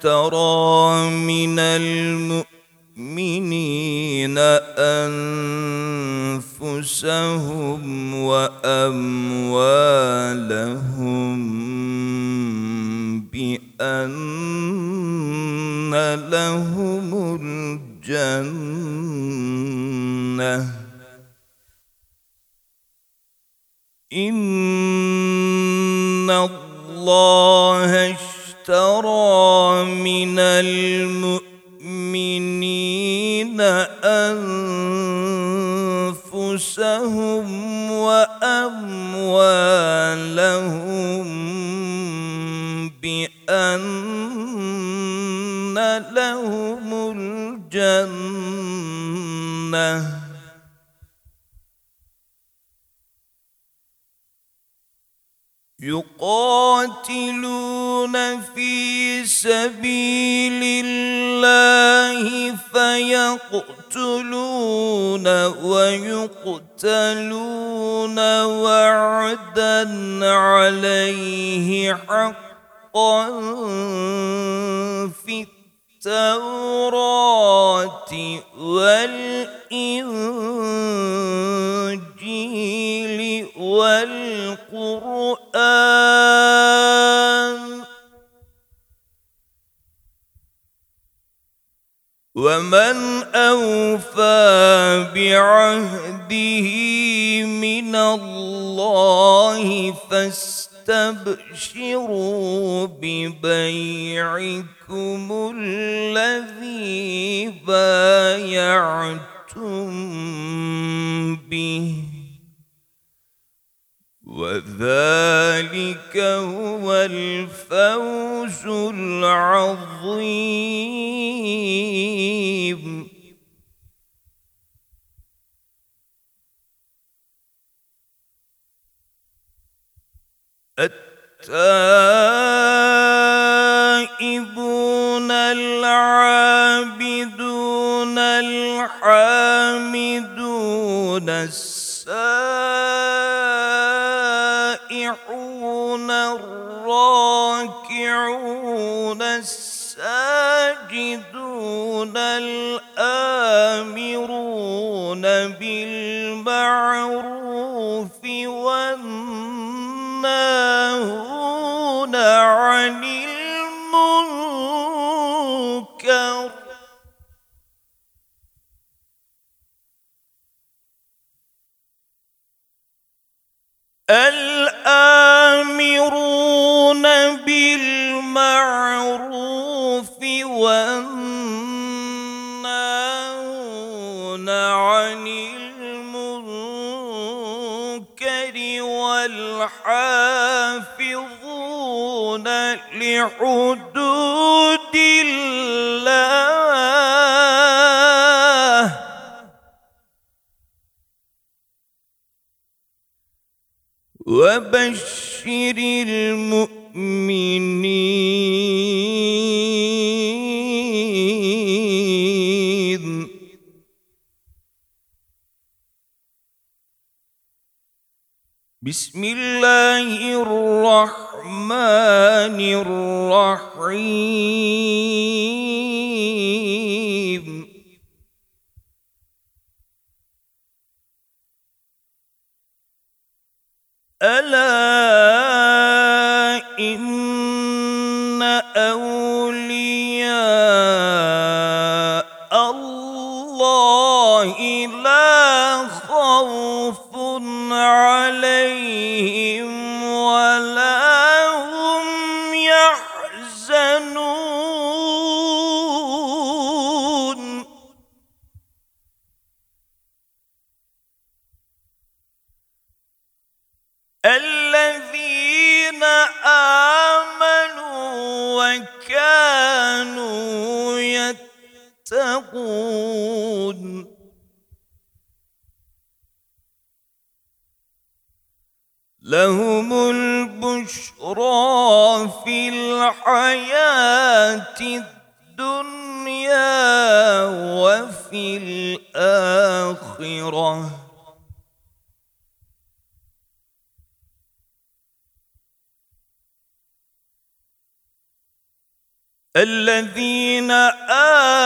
اشترى من المؤمنين أنفسهم وأموالهم بأن لهم الجنة. إن الله اشترى من المؤمنين أنفسهم وأموالهم بأن لهم الجنة. يقاتلون في سبيل الله فيقتلون ويقتلون وعدا عليه حقا في التوراة والإنجيل والقرآن ومن أوفى بعهده من الله فاستبشروا ببيعكم الذي بايعتم به. وذلك هو الفوز العظيم. التائبون العابدون الحامدون السائحون الراكعون الساجدون الآمرون بالمعروف والناهون عن المنكر. الآمرون بالمعروف والناهون والحافظون لحدود الله. وبشر المؤمنين بسم الله الذين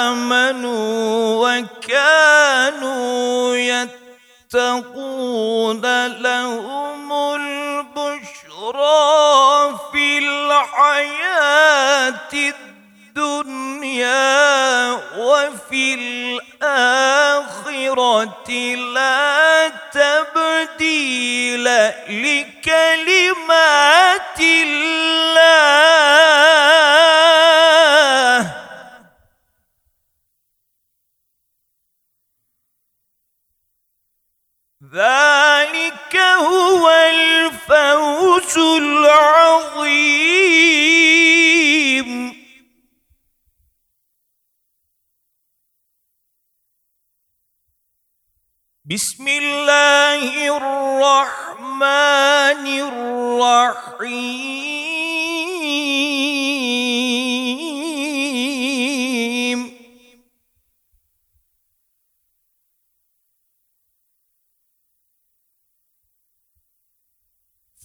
آمنوا وكانوا يتقون لهم البشرى في الحياة الدنيا وفي الآخرة لا تبديل لكلمات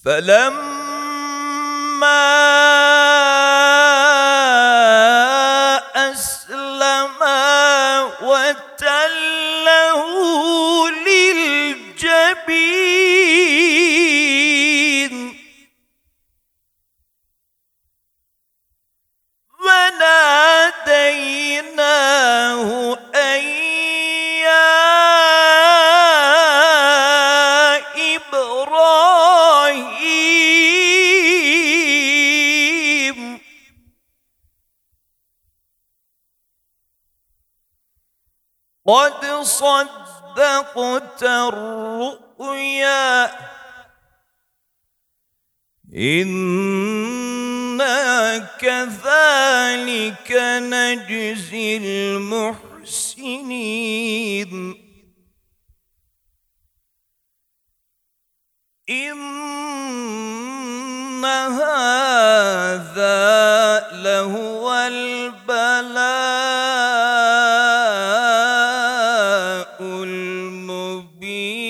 فلما إنا كذلك نجزي المحسنين إن هذا لهو البلاء المبين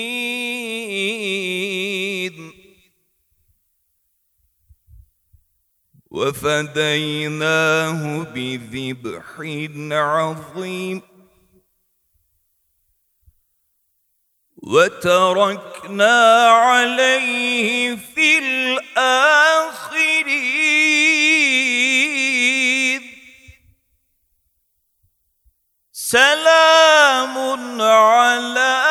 وفديناه بذبح عظيم. وتركنا عليه في الآخرين. سلام على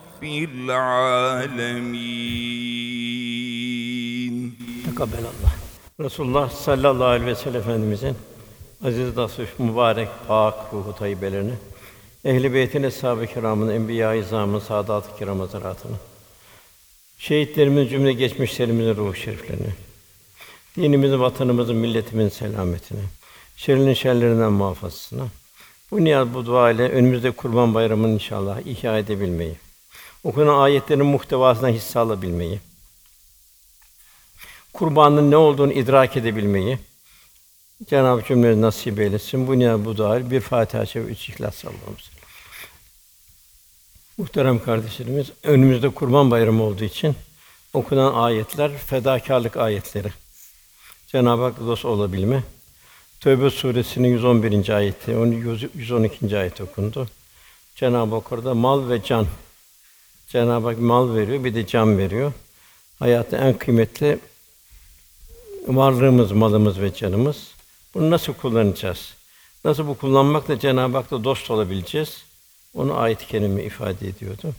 العالمين Tekabbelallah. Resulullah sallallahu aleyhi ve sellem Efendimizin aziz dasuş mübarek pak ruhu tayyibelerini Ehl-i Beyt'in eshab-ı kiramın, enbiya-i izamın, saadat-ı kiram hazaratını, şehitlerimiz cümle geçmişlerimizin ruhu şeriflerini, dinimizin, vatanımızın, milletimizin selametine, şerrin şerlerinden muhafazasına, bu niyaz, bu dua ile önümüzde Kurban Bayramı'nı inşallah ihya edebilmeyi, okunan ayetlerin muhtevasına hisse alabilmeyi, kurbanın ne olduğunu idrak edebilmeyi Cenab-ı Cümle nasip eylesin. Bu niyaz bu dua ile bir Fatiha ve üç İhlas sallallahu Muhterem kardeşlerimiz, önümüzde Kurban Bayramı olduğu için okunan ayetler fedakarlık ayetleri. Cenab-ı Hak dost olabilme. Tövbe suresinin 111. ayeti, onun 112. ayeti okundu. Cenab-ı Hak orada mal ve can Cenab-ı Hak mal veriyor, bir de can veriyor. Hayatta en kıymetli varlığımız, malımız ve canımız. Bunu nasıl kullanacağız? Nasıl bu kullanmakla Cenab-ı Hak'la dost olabileceğiz? Onu ayet-i kerime ifade ediyordu.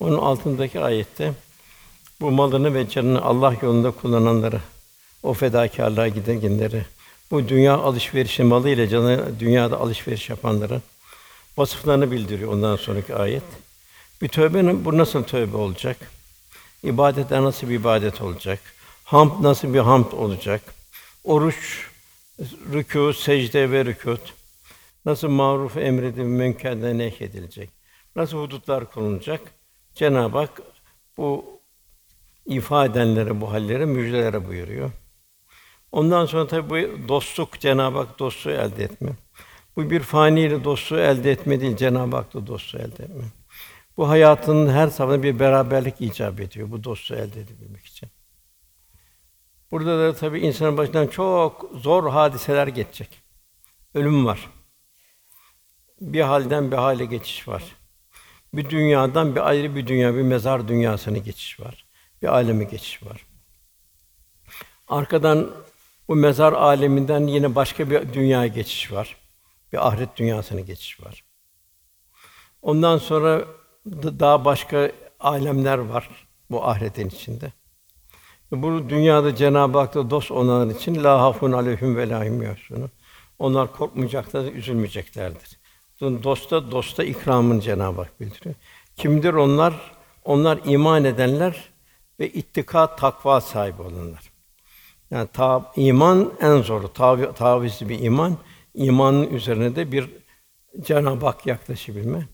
Onun altındaki ayette bu malını ve canını Allah yolunda kullananları, o fedakârlığa gidenleri, bu dünya alışverişi malı ile canı dünyada alışveriş yapanları vasıflarını bildiriyor ondan sonraki ayet. Bir tövbe bu nasıl tövbe olacak? İbadetler nasıl bir ibadet olacak? Hamd nasıl bir hamd olacak? Oruç, rükû, secde ve rükût nasıl maruf emredilip münkerden nehyedilecek? Nasıl hudutlar konulacak? Cenab-ı Hak bu ifade edenlere bu halleri müjdelere buyuruyor. Ondan sonra tabi bu dostluk Cenab-ı Hak dostluğu elde etme. Bu bir fani ile dostluğu elde etme değil, Cenab-ı Hak'la dostluğu elde etme. Bu hayatının her safhasında bir beraberlik icap ediyor bu dostluğu elde edebilmek için. Burada da tabi insanın başından çok zor hadiseler geçecek. Ölüm var. Bir halden bir hale geçiş var. Bir dünyadan bir ayrı bir dünya, bir mezar dünyasına geçiş var. Bir aleme geçiş var. Arkadan bu mezar aleminden yine başka bir dünyaya geçiş var. Bir ahiret dünyasına geçiş var. Ondan sonra daha başka alemler var bu ahiretin içinde. Bu dünyada Cenab-ı Hak'ta dost olanlar için la hafun aleyhim ve la Onlar korkmayacaklar, üzülmeyeceklerdir. Dosta dosta ikramın Cenab-ı Hak bildiriyor. Kimdir onlar? Onlar iman edenler ve ittika takva sahibi olanlar. Yani ta, iman en zoru, tav, tavizli bir iman. İmanın üzerine de bir Cenab-ı Hak yaklaşabilme.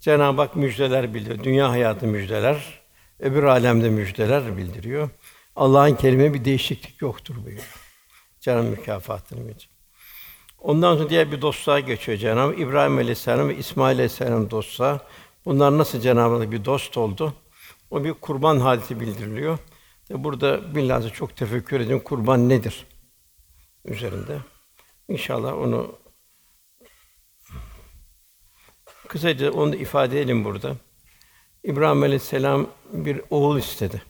Cenab-ı Hak müjdeler bildiriyor. Dünya hayatı müjdeler, öbür alemde müjdeler bildiriyor. Allah'ın kelime bir değişiklik yoktur buyuruyor. Cenab-ı mükafatını verecek. Ondan sonra diğer bir dostluğa geçiyor Cenab-ı İbrahim Aleyhisselam ve İsmail Aleyhisselam dostluğa. Bunlar nasıl Cenab-ı Hak bir dost oldu? O bir kurban hadisi bildiriliyor. Ve burada bilhassa çok tefekkür edin kurban nedir üzerinde. İnşallah onu kısaca onu ifade edelim burada. İbrahim Aleyhisselam bir oğul istedi.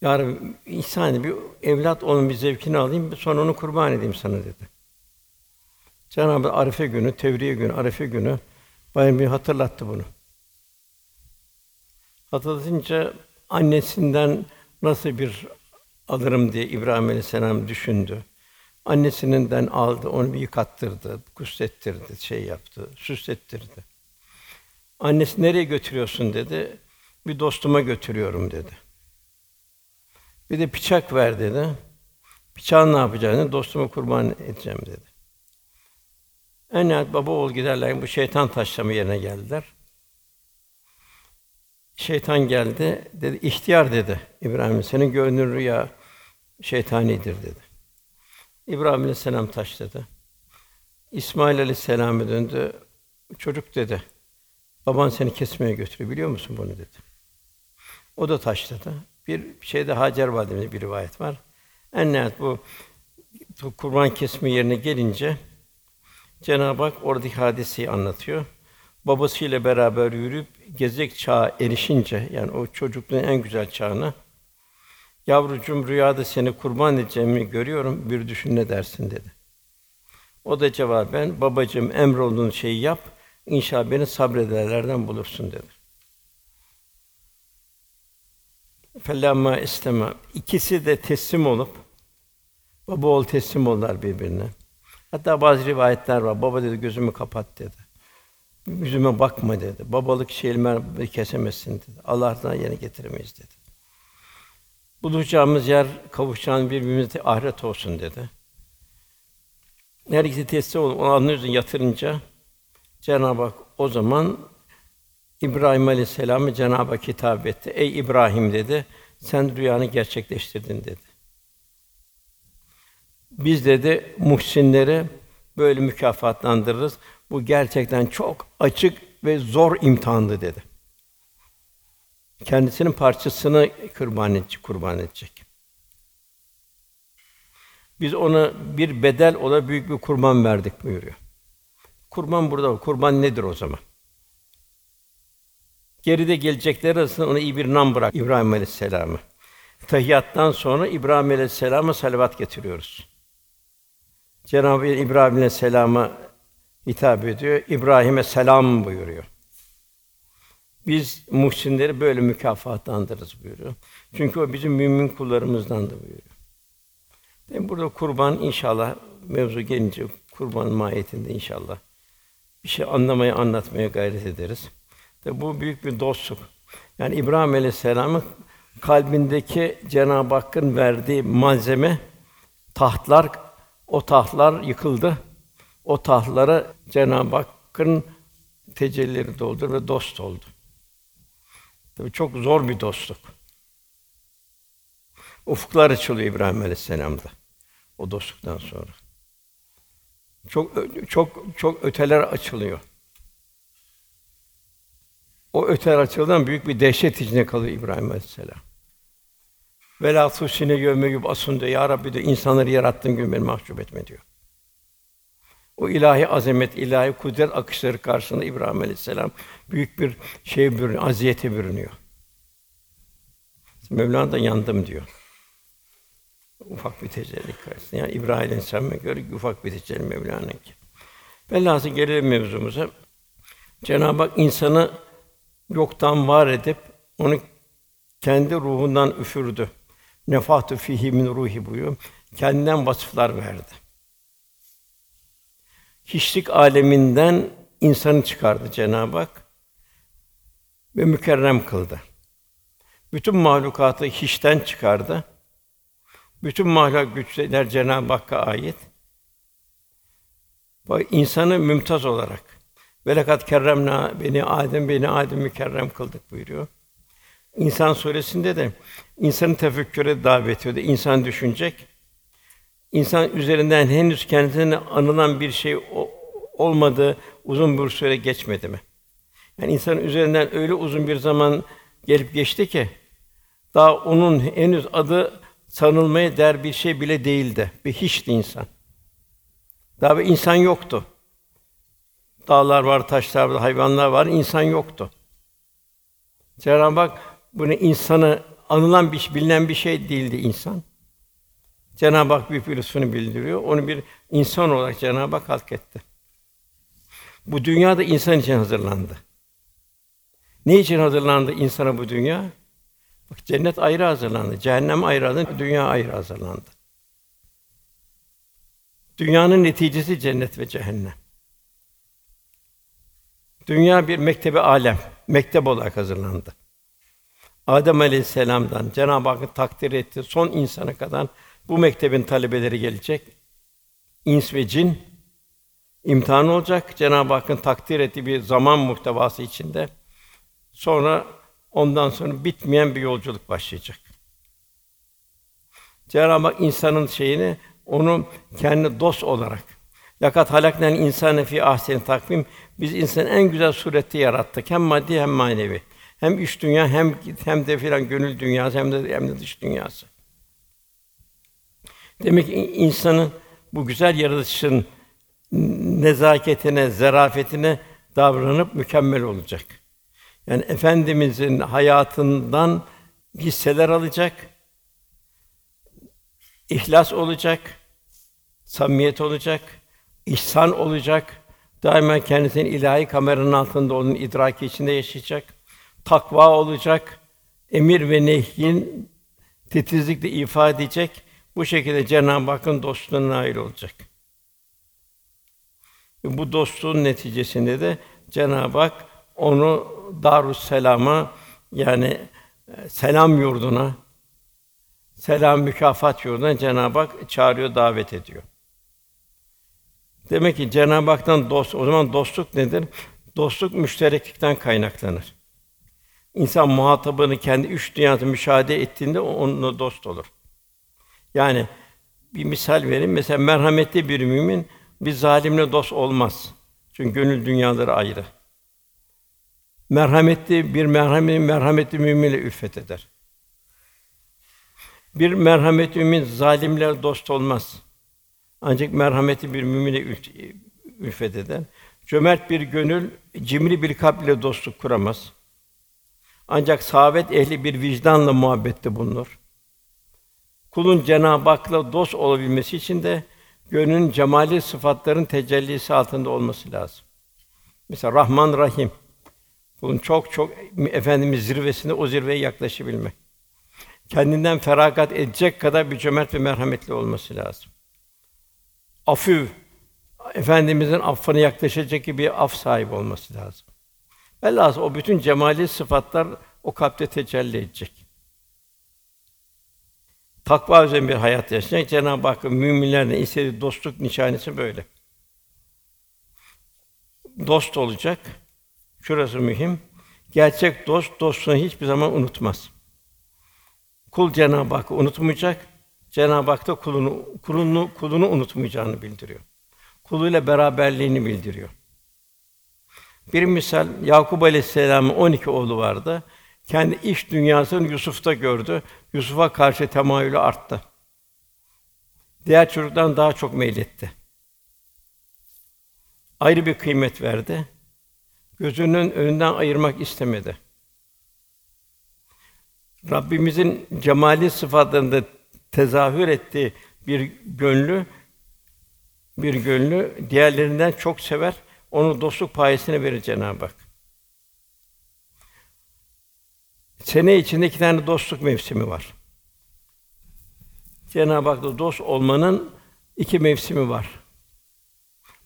Ya Rabbi, ihsan bir evlat onun bir zevkini alayım, sonra onu kurban edeyim sana dedi. Cenab-ı Arife günü, Tevriye günü, Arife günü bayram bir hatırlattı bunu. Hatırlatınca annesinden nasıl bir alırım diye İbrahim Aleyhisselam düşündü. Annesinden aldı, onu bir yıkattırdı, guslettirdi, şey yaptı, süslettirdi. Annesi nereye götürüyorsun dedi. Bir dostuma götürüyorum dedi. Bir de bıçak ver dedi. Bıçağı ne yapacağını dostuma kurban edeceğim dedi. En nihayet baba oğul giderler bu şeytan taşlama yerine geldiler. Şeytan geldi, dedi, ihtiyar dedi İbrahim, senin gördüğün rüya şeytanidir dedi. İbrahim Aleyhisselam taşladı. İsmail Aleyhisselam'a döndü. Çocuk dedi, baban seni kesmeye götürüyor, biliyor musun bunu dedi. O da taşladı. Bir şeyde Hacer Validemiz bir rivayet var. En nihayet bu kurban kesme yerine gelince Cenab-ı Hak oradaki hadiseyi anlatıyor. Babasıyla beraber yürüyüp gezek çağa erişince yani o çocukluğun en güzel çağına yavrucuğum rüyada seni kurban edeceğimi görüyorum bir düşün ne dersin dedi. O da cevaben babacığım emrolunduğun şeyi yap inşallah beni sabrederlerden bulursun dedi. Felamma istema. İkisi de teslim olup baba oğul teslim oldular birbirine. Hatta bazı rivayetler var. Baba dedi gözümü kapat dedi. Yüzüme bakma dedi. Babalık şeyimi kesemezsin dedi. Allah'tan yerine getiremeyiz dedi. Buluşacağımız yer, kavuşacağımız birbirimize ahiret olsun dedi. İkisi teslim olup onu alnının yatırınca Cenab-ı Hak o zaman İbrahim Aleyhisselam'ı Cenab-ı Hak hitap etti. Ey İbrahim dedi, sen rüyanı gerçekleştirdin dedi. Biz dedi muhsinleri böyle mükafatlandırırız. Bu gerçekten çok açık ve zor imtihandı dedi. Kendisinin parçasını kurban edecek, kurban edecek. Biz ona bir bedel ola büyük bir kurban verdik buyuruyor. Kurban burada. Kurban nedir o zaman? Geride gelecekler arasında ona iyi bir nam bırak İbrahim Aleyhisselam'ı. Tahiyyattan sonra İbrahim Aleyhisselam'a salavat getiriyoruz. Cenab-ı İbrahim Aleyhisselam'a hitap ediyor. İbrahim'e selam buyuruyor. Biz muhsinleri böyle mükafatlandırırız buyuruyor. Çünkü o bizim mümin kullarımızdan da buyuruyor. Yani burada kurban inşallah mevzu gelince kurban mahiyetinde inşallah bir şey anlamaya, anlatmaya gayret ederiz. Tabi bu büyük bir dostluk. Yani İbrahim Aleyhisselam'ın kalbindeki Cenab-ı Hakk'ın verdiği malzeme tahtlar o tahtlar yıkıldı. O tahtlara Cenab-ı Hakk'ın tecellileri doldu ve dost oldu. Çok zor bir dostluk. Ufuklar açılıyor İbrahim Aleyhisselam'da o dostluktan sonra. Çok çok çok öteler açılıyor. O öteler açıldığından büyük bir dehşet içinde kalıyor İbrahim Aleyhisselam. Vela tusine yevme yub'asun diyor. Ya Rabbi diyor, insanları yarattığın gün beni mahcup etme diyor. O ilahi azamet, ilahi kudret akışları karşısında İbrahim Aleyhisselam büyük bir şey bürünüyor, aziyete bürünüyor. Mevlana yandım diyor. Ufak bir tecelli karşısında. Yani İbrahim Aleyhisselam'a göre ufak bir tecelli Mevlana'nınki. Velhâsıl gelelim mevzumuza. Cenab-ı Hak insanı yoktan var edip onu kendi ruhundan üfürdü. Nefatu fihi min ruhi buyuruyor. Kendinden vasıflar verdi. Hiçlik aleminden insanı çıkardı Cenab-ı Hak ve mükerrem kıldı. Bütün mahlukatı hiçten çıkardı. Bütün mahluk güçler Cenab-ı Hakk'a ait. Bu insanı mümtaz olarak ve lekat kerremna beni Adem beni Adem mükerrem kıldık buyuruyor. İnsan suresinde de insanı tefekküre davet ediyor. İnsan düşünecek. İnsan üzerinden henüz kendisine anılan bir şey olmadı, uzun bir süre geçmedi mi? Yani insanın üzerinden öyle uzun bir zaman gelip geçti ki daha onun henüz adı sanılmaya değer bir şey bile değildi. Bir hiçti insan. Daha bir insan yoktu. Dağlar var, taşlar var, hayvanlar var, insan yoktu. Cenab-ı Hak bunu insanı anılan bir bilinen bir şey değildi insan. Cenab-ı Hak bir lütfunu bildiriyor. Onu bir insan olarak Cenab-ı Hak halketti. Bu dünya da insan için hazırlandı. Ne için hazırlandı insana bu dünya? Bak cennet ayrı hazırlandı, cehennem ayrı hazırlandı, dünya ayrı hazırlandı. Dünyanın neticesi cennet ve cehennem. Dünya bir mektebi alem, mektep olarak hazırlandı. Adem Aleyhisselam'dan Cenab-ı Hakk'ın takdir ettiği son insana kadar bu mektebin talebeleri gelecek. İns ve cin imtihan olacak. Cenab-ı Hakk'ın takdir ettiği bir zaman muhtevası içinde. Sonra ondan sonra bitmeyen bir yolculuk başlayacak. Cenab-ı Hak insanın şeyini onu kendi dost olarak Lakat halaknen insane fi ahsen takvim biz insanı en güzel surette yarattık. Hem maddi hem manevi. Hem iç dünya hem hem de filan gönül dünyası hem de hem de dış dünyası. Demek ki insanın bu güzel yaratışın nezaketine, zarafetine davranıp mükemmel olacak. Yani efendimizin hayatından hisseler alacak. ihlas olacak, samimiyet olacak, ihsan olacak. Daima kendisinin ilahi kameranın altında onun idraki içinde yaşayacak. Takva olacak. Emir ve nehyin titizlikle ifade edecek. Bu şekilde Cenab-ı Hakk'ın dostluğuna nail olacak. Bu dostluğun neticesinde de Cenab-ı Hak onu Darus Selam'a yani e, selam yurduna, selam mükafat yurduna Cenab-ı Hak çağırıyor, davet ediyor. Demek ki Cenab-ı Hak'tan dost, o zaman dostluk nedir? Dostluk müştereklikten kaynaklanır. İnsan muhatabını kendi üç dünyası müşahede ettiğinde onunla dost olur. Yani bir misal vereyim. Mesela merhametli bir mümin bir zalimle dost olmaz. Çünkü gönül dünyaları ayrı. Merhametli bir merhametli merhametli müminle ülfet eder. Bir merhametli mümin zalimle dost olmaz. Ancak merhametli bir mümine ülfet eder. Cömert bir gönül, cimri bir kalp dostluk kuramaz. Ancak sahavet ehli bir vicdanla muhabbette bulunur. Kulun Cenab-ı Hak'la dost olabilmesi için de gönlün cemali sıfatların tecellisi altında olması lazım. Mesela Rahman Rahim. Kulun çok çok efendimiz zirvesinde o zirveye yaklaşabilmek. Kendinden feragat edecek kadar bir cömert ve merhametli olması lazım. Afü, efendimizin affına yaklaşacak gibi bir af sahibi olması lazım. Velhâsıl o bütün cemali sıfatlar o kalpte tecelli edecek. Takva üzerine bir hayat yaşayacak. Cenab-ı Hakk'ın müminlerle istediği dostluk nişanesi böyle. Dost olacak. Şurası mühim. Gerçek dost dostunu hiçbir zaman unutmaz. Kul Cenab-ı Hakk'ı unutmayacak. Cenab-ı Hak da kulunu kulunu kulunu unutmayacağını bildiriyor. Kuluyla beraberliğini bildiriyor. Bir misal Yakup Aleyhisselam'ın 12 oğlu vardı. Kendi iş dünyasını Yusuf'ta gördü. Yusuf'a karşı temayülü arttı. Diğer çocuktan daha çok meyletti. Ayrı bir kıymet verdi. Gözünün önünden ayırmak istemedi. Rabbimizin cemali sıfatlarında tezahür ettiği bir gönlü bir gönlü diğerlerinden çok sever. Onu dostluk payesine verir Cenab-ı Hak. Sene içinde iki tane dostluk mevsimi var. Cenab-ı Hak'la dost olmanın iki mevsimi var.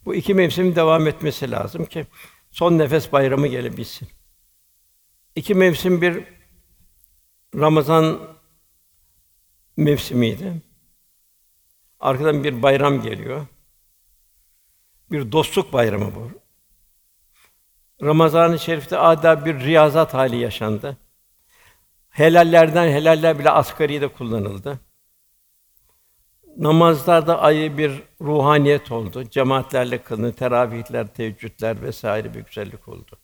Bu iki mevsim devam etmesi lazım ki son nefes bayramı gelebilsin. İki mevsim bir Ramazan mevsimiydi. Arkadan bir bayram geliyor. Bir dostluk bayramı bu. Ramazan-ı Şerif'te adeta bir riyazat hali yaşandı. Helallerden helaller bile asgari de kullanıldı. Namazlarda ayı bir ruhaniyet oldu. Cemaatlerle kılındı, teravihler, teheccüdler vesaire bir güzellik oldu.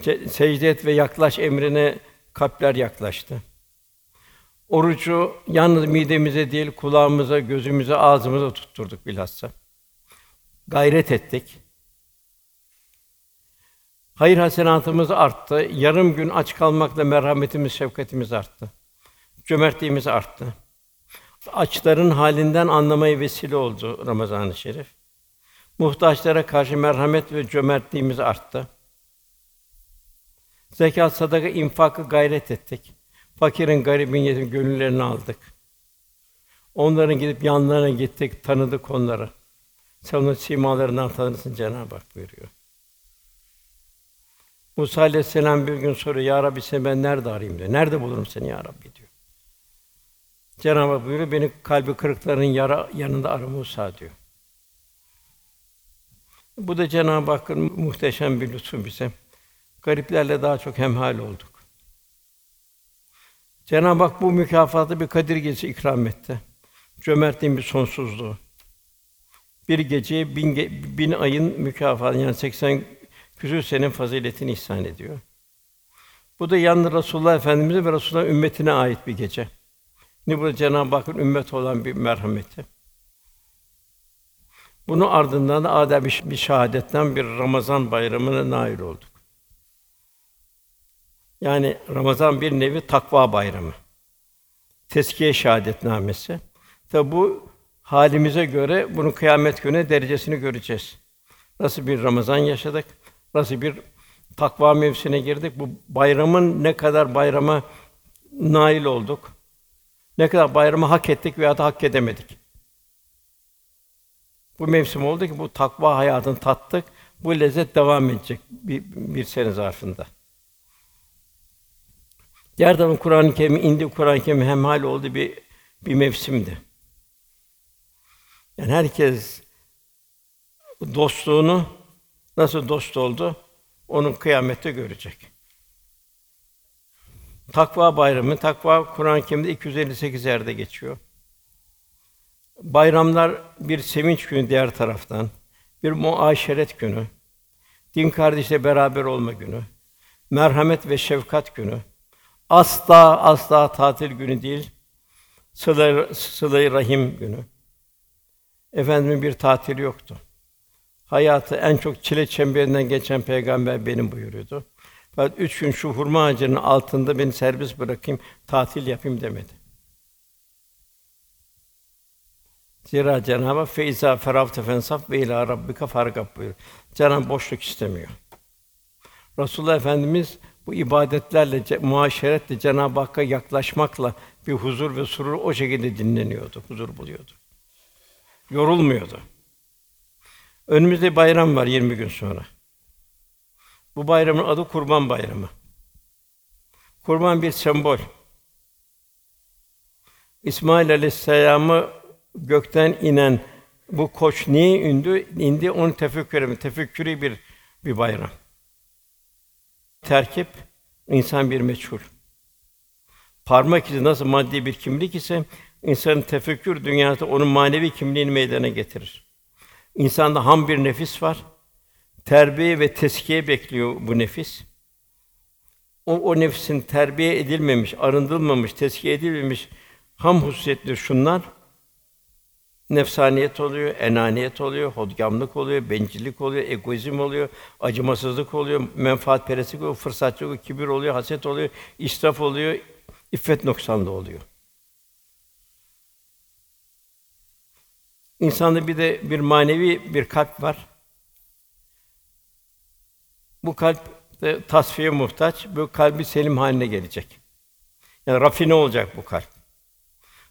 Se- secde et ve yaklaş emrine kalpler yaklaştı. Orucu yalnız midemize değil, kulağımıza, gözümüze, ağzımıza tutturduk bilhassa. Gayret ettik. Hayır hasenatımız arttı. Yarım gün aç kalmakla merhametimiz, şefkatimiz arttı. Cömertliğimiz arttı. Açların halinden anlamaya vesile oldu Ramazan-ı Şerif. Muhtaçlara karşı merhamet ve cömertliğimiz arttı. Zekat, sadaka, infakı gayret ettik. Fakirin, garibin, yetim gönüllerini aldık. Onların gidip yanlarına gittik, tanıdık onları. Sen onun simalarından tanırsın Cenab-ı Hak buyuruyor. Musa aleyhisselam bir gün soruyor, Ya Rabbi seni ben nerede arayayım diyor. Nerede bulurum seni ya Rabbi diyor. Cenab-ı Hak buyuruyor, beni kalbi kırıkların yara, yanında ara Musa diyor. Bu da Cenab-ı Hakk'ın muhteşem bir lütfu bize. Gariplerle daha çok hemhal olduk. Cenab-ı Hak bu mükafatı bir Kadir Gecesi ikram etti. Cömertliğin bir sonsuzluğu. Bir geceye bin, ge- bin ayın mükafatı yani 80 küsur senin faziletini ihsan ediyor. Bu da yalnız Resulullah Efendimize ve Resulullah ümmetine ait bir gece. Ne bu Cenab-ı Hakk'ın ümmet olan bir merhameti. Bunun ardından da adem bir, şehadetten bir Ramazan bayramına nail olduk. Yani Ramazan bir nevi takva bayramı. Teskiye şehadetnamesi. Tabi bu halimize göre bunun kıyamet günü derecesini göreceğiz. Nasıl bir Ramazan yaşadık? Nasıl bir takva mevsimine girdik? Bu bayramın ne kadar bayrama nail olduk? Ne kadar bayramı hak ettik veya da hak edemedik? Bu mevsim oldu ki bu takva hayatını tattık. Bu lezzet devam edecek bir, bir sene zarfında. Diğer Kur'an-ı Kerim indi, Kur'an-ı Kerim hemhal oldu bir bir mevsimdi. Yani herkes dostluğunu nasıl dost oldu, onun kıyamette görecek. Takva bayramı, takva Kur'an-ı Kerim'de 258 yerde geçiyor. Bayramlar bir sevinç günü diğer taraftan, bir muaşeret günü, din kardeşle beraber olma günü, merhamet ve şefkat günü, asla asla tatil günü değil, sıla sıla rahim günü. Efendimin bir tatili yoktu. Hayatı en çok çile çemberinden geçen peygamber benim buyuruyordu. Fakat üç gün şu hurma ağacının altında beni serbest bırakayım, tatil yapayım demedi. Zira Cenab-ı Hak feiza feravte fensaf ve ila rabbika fargab buyuruyor. Cenab-ı boşluk istemiyor. Resulullah Efendimiz bu ibadetlerle, muaşeretle Cenab-ı Hakk'a yaklaşmakla bir huzur ve surur o şekilde dinleniyordu, huzur buluyordu. Yorulmuyordu. Önümüzde bayram var 20 gün sonra. Bu bayramın adı Kurban Bayramı. Kurban bir sembol. İsmail Aleyhisselam'ı gökten inen bu koç niye indi? İndi onu tefekkür tefekkürü bir bir bayram. Terkip insan bir meçhul. Parmak izi nasıl maddi bir kimlik ise insanın tefekkür dünyası onun manevi kimliğini meydana getirir. İnsanda ham bir nefis var. Terbiye ve teskiye bekliyor bu nefis. O, o nefsin terbiye edilmemiş, arındırılmamış, teskiye edilmemiş ham hususiyetleri şunlar. Nefsaniyet oluyor, enaniyet oluyor, hodgamlık oluyor, bencillik oluyor, egoizm oluyor, acımasızlık oluyor, menfaatperestlik oluyor, fırsatçılık kibir oluyor, haset oluyor, israf oluyor, iffet noksanlığı oluyor. İnsanda bir de bir manevi bir kalp var. Bu kalp de tasfiye muhtaç. Bu kalbi selim haline gelecek. Yani rafine olacak bu kalp.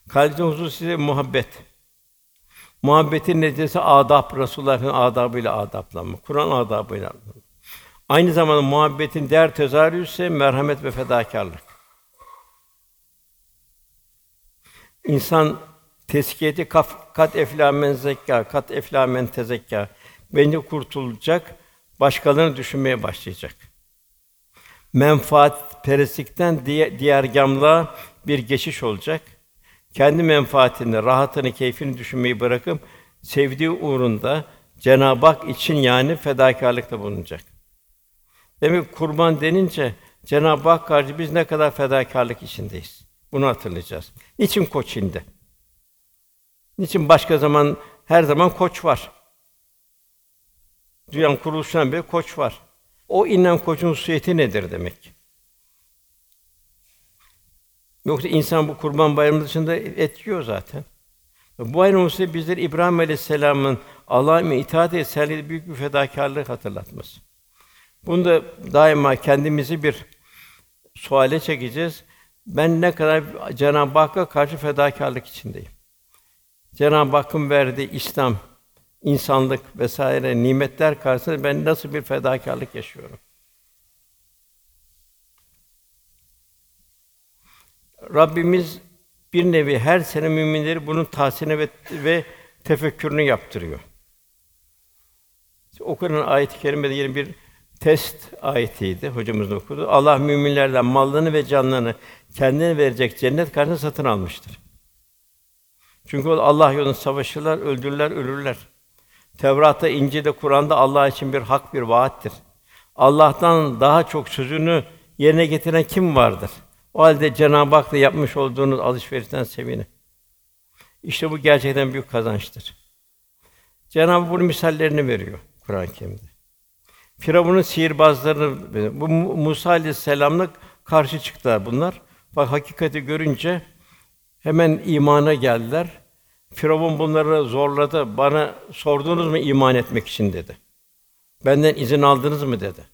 Kalbin hususi muhabbet. Muhabbetin neticesi adab, Resulullah'ın adabıyla adaplanma, Kur'an adabıyla. Aynı zamanda muhabbetin değer tezahürü ise merhamet ve fedakarlık. İnsan teskiyeti kaf, kat eflamen zekka, kat eflamen tezekka. Beni kurtulacak, başkalarını düşünmeye başlayacak. Menfaat perestlikten diğer, diğer gamlığa bir geçiş olacak kendi menfaatini, rahatını, keyfini düşünmeyi bırakıp sevdiği uğrunda Cenab-ı Hak için yani fedakarlıkta bulunacak. Demek kurban denince Cenab-ı Hak karşı biz ne kadar fedakarlık içindeyiz. Bunu hatırlayacağız. Niçin koç indi? Niçin başka zaman her zaman koç var? Dünyanın kuruluşundan beri koç var. O inen koçun hususiyeti nedir demek? Yoksa insan bu kurban bayramı dışında et yiyor zaten. Bu bayram ise bizler İbrahim Aleyhisselam'ın Allah'a itaat et sergilediği büyük bir fedakarlık hatırlatması. Bunu da daima kendimizi bir suale çekeceğiz. Ben ne kadar Cenab-ı Hakk'a karşı fedakarlık içindeyim. Cenab-ı Hakk'ın verdiği İslam, insanlık vesaire nimetler karşısında ben nasıl bir fedakarlık yaşıyorum? Rabbimiz bir nevi her sene müminleri bunun tahsini ve, ve tefekkürünü yaptırıyor. Okunan ayet-i kerimede yine bir test ayetiydi hocamız okudu. Allah müminlerden mallarını ve canlarını kendine verecek cennet karşısında satın almıştır. Çünkü Allah yolunda savaşırlar, öldürürler, ölürler. Tevrat'ta, İncil'de, Kur'an'da Allah için bir hak, bir vaattir. Allah'tan daha çok sözünü yerine getiren kim vardır? O halde Cenab-ı Hak'la yapmış olduğunuz alışverişten sevinin. İşte bu gerçekten büyük kazançtır. Cenab-ı Hak bunun misallerini veriyor Kur'an-ı Kerim'de. Firavun'un sihirbazlarını bu Musa Aleyhisselam'la karşı çıktılar bunlar. Bak hakikati görünce hemen imana geldiler. Firavun bunları zorladı. Bana sordunuz mu iman etmek için dedi. Benden izin aldınız mı dedi.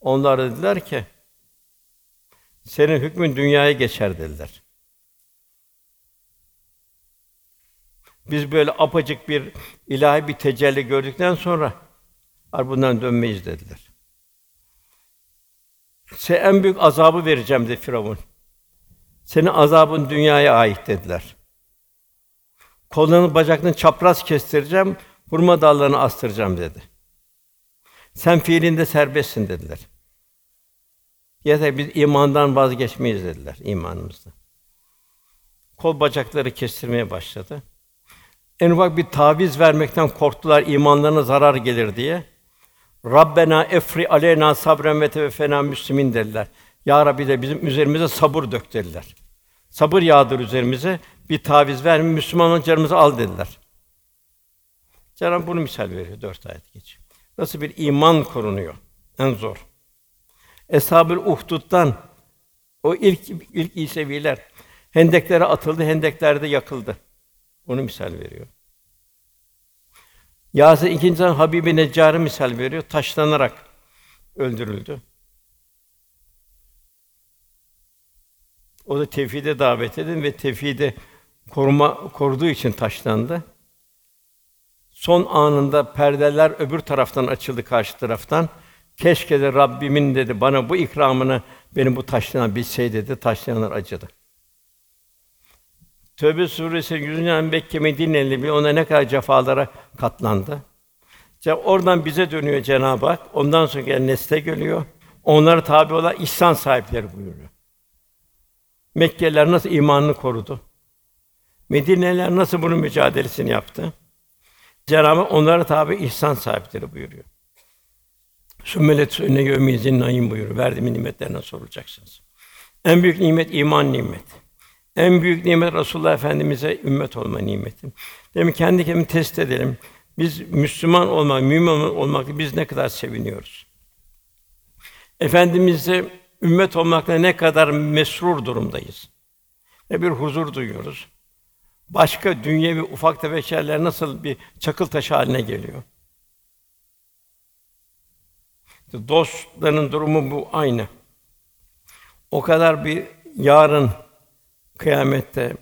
Onlar dediler ki senin hükmün dünyaya geçer dediler. Biz böyle apacık bir ilahi bir tecelli gördükten sonra bundan dönmeyiz dediler. Size en büyük azabı vereceğim dedi Firavun. Senin azabın dünyaya ait dediler. Kollarını bacaklarını çapraz kestireceğim, hurma dallarını astıracağım dedi. Sen fiilinde serbestsin dediler. Yeter biz imandan vazgeçmeyiz dediler imanımızda. Kol bacakları kestirmeye başladı. En ufak bir taviz vermekten korktular imanlarına zarar gelir diye. Rabbena efri aleyna sabren ve teveffena müslimin dediler. Ya Rabbi de bizim üzerimize sabır dök dediler. Sabır yağdır üzerimize. Bir taviz verme, Müslümanın canımızı al dediler. Cenab-ı bunu misal veriyor dört ayet geç. Nasıl bir iman korunuyor? En zor. Eshab-ül Uhdud'dan o ilk ilk İseviler hendeklere atıldı, hendeklerde yakıldı. Onu misal veriyor. Yasir ikinci Habibi Neccar'ı misal veriyor. Taşlanarak öldürüldü. O da tevhide davet edin ve tevhide koruma koruduğu için taşlandı. Son anında perdeler öbür taraftan açıldı karşı taraftan. Keşke de Rabbimin dedi bana bu ikramını benim bu taşlayan bilseydi dedi. Taşlayanlar acıdı. Tövbe suresi 100. ayet Mekke Medine'li bir ona ne kadar cefalara katlandı. İşte oradan bize dönüyor Cenab-ı Hak. Ondan sonra gelen nesle geliyor. Onlara tabi olan ihsan sahipleri buyuruyor. Mekkeliler nasıl imanını korudu? Medineliler nasıl bunun mücadelesini yaptı? Cenab-ı onlara tabi ihsan sahipleri buyuruyor. Sümmelet önüne yevmiyezin naim buyuruyor. Verdiğim nimetlerine sorulacaksınız. En büyük nimet iman nimeti. En büyük nimet Resulullah Efendimize ümmet olma nimeti. Demek kendi kendimizi test edelim. Biz Müslüman olmak, mümin olmak biz ne kadar seviniyoruz. Efendimiz'e ümmet olmakla ne kadar mesrur durumdayız. Ne bir huzur duyuyoruz. Başka dünyevi ufak tefek şeyler nasıl bir çakıl taşı haline geliyor. Dostların durumu bu aynı. O kadar bir yarın kıyamette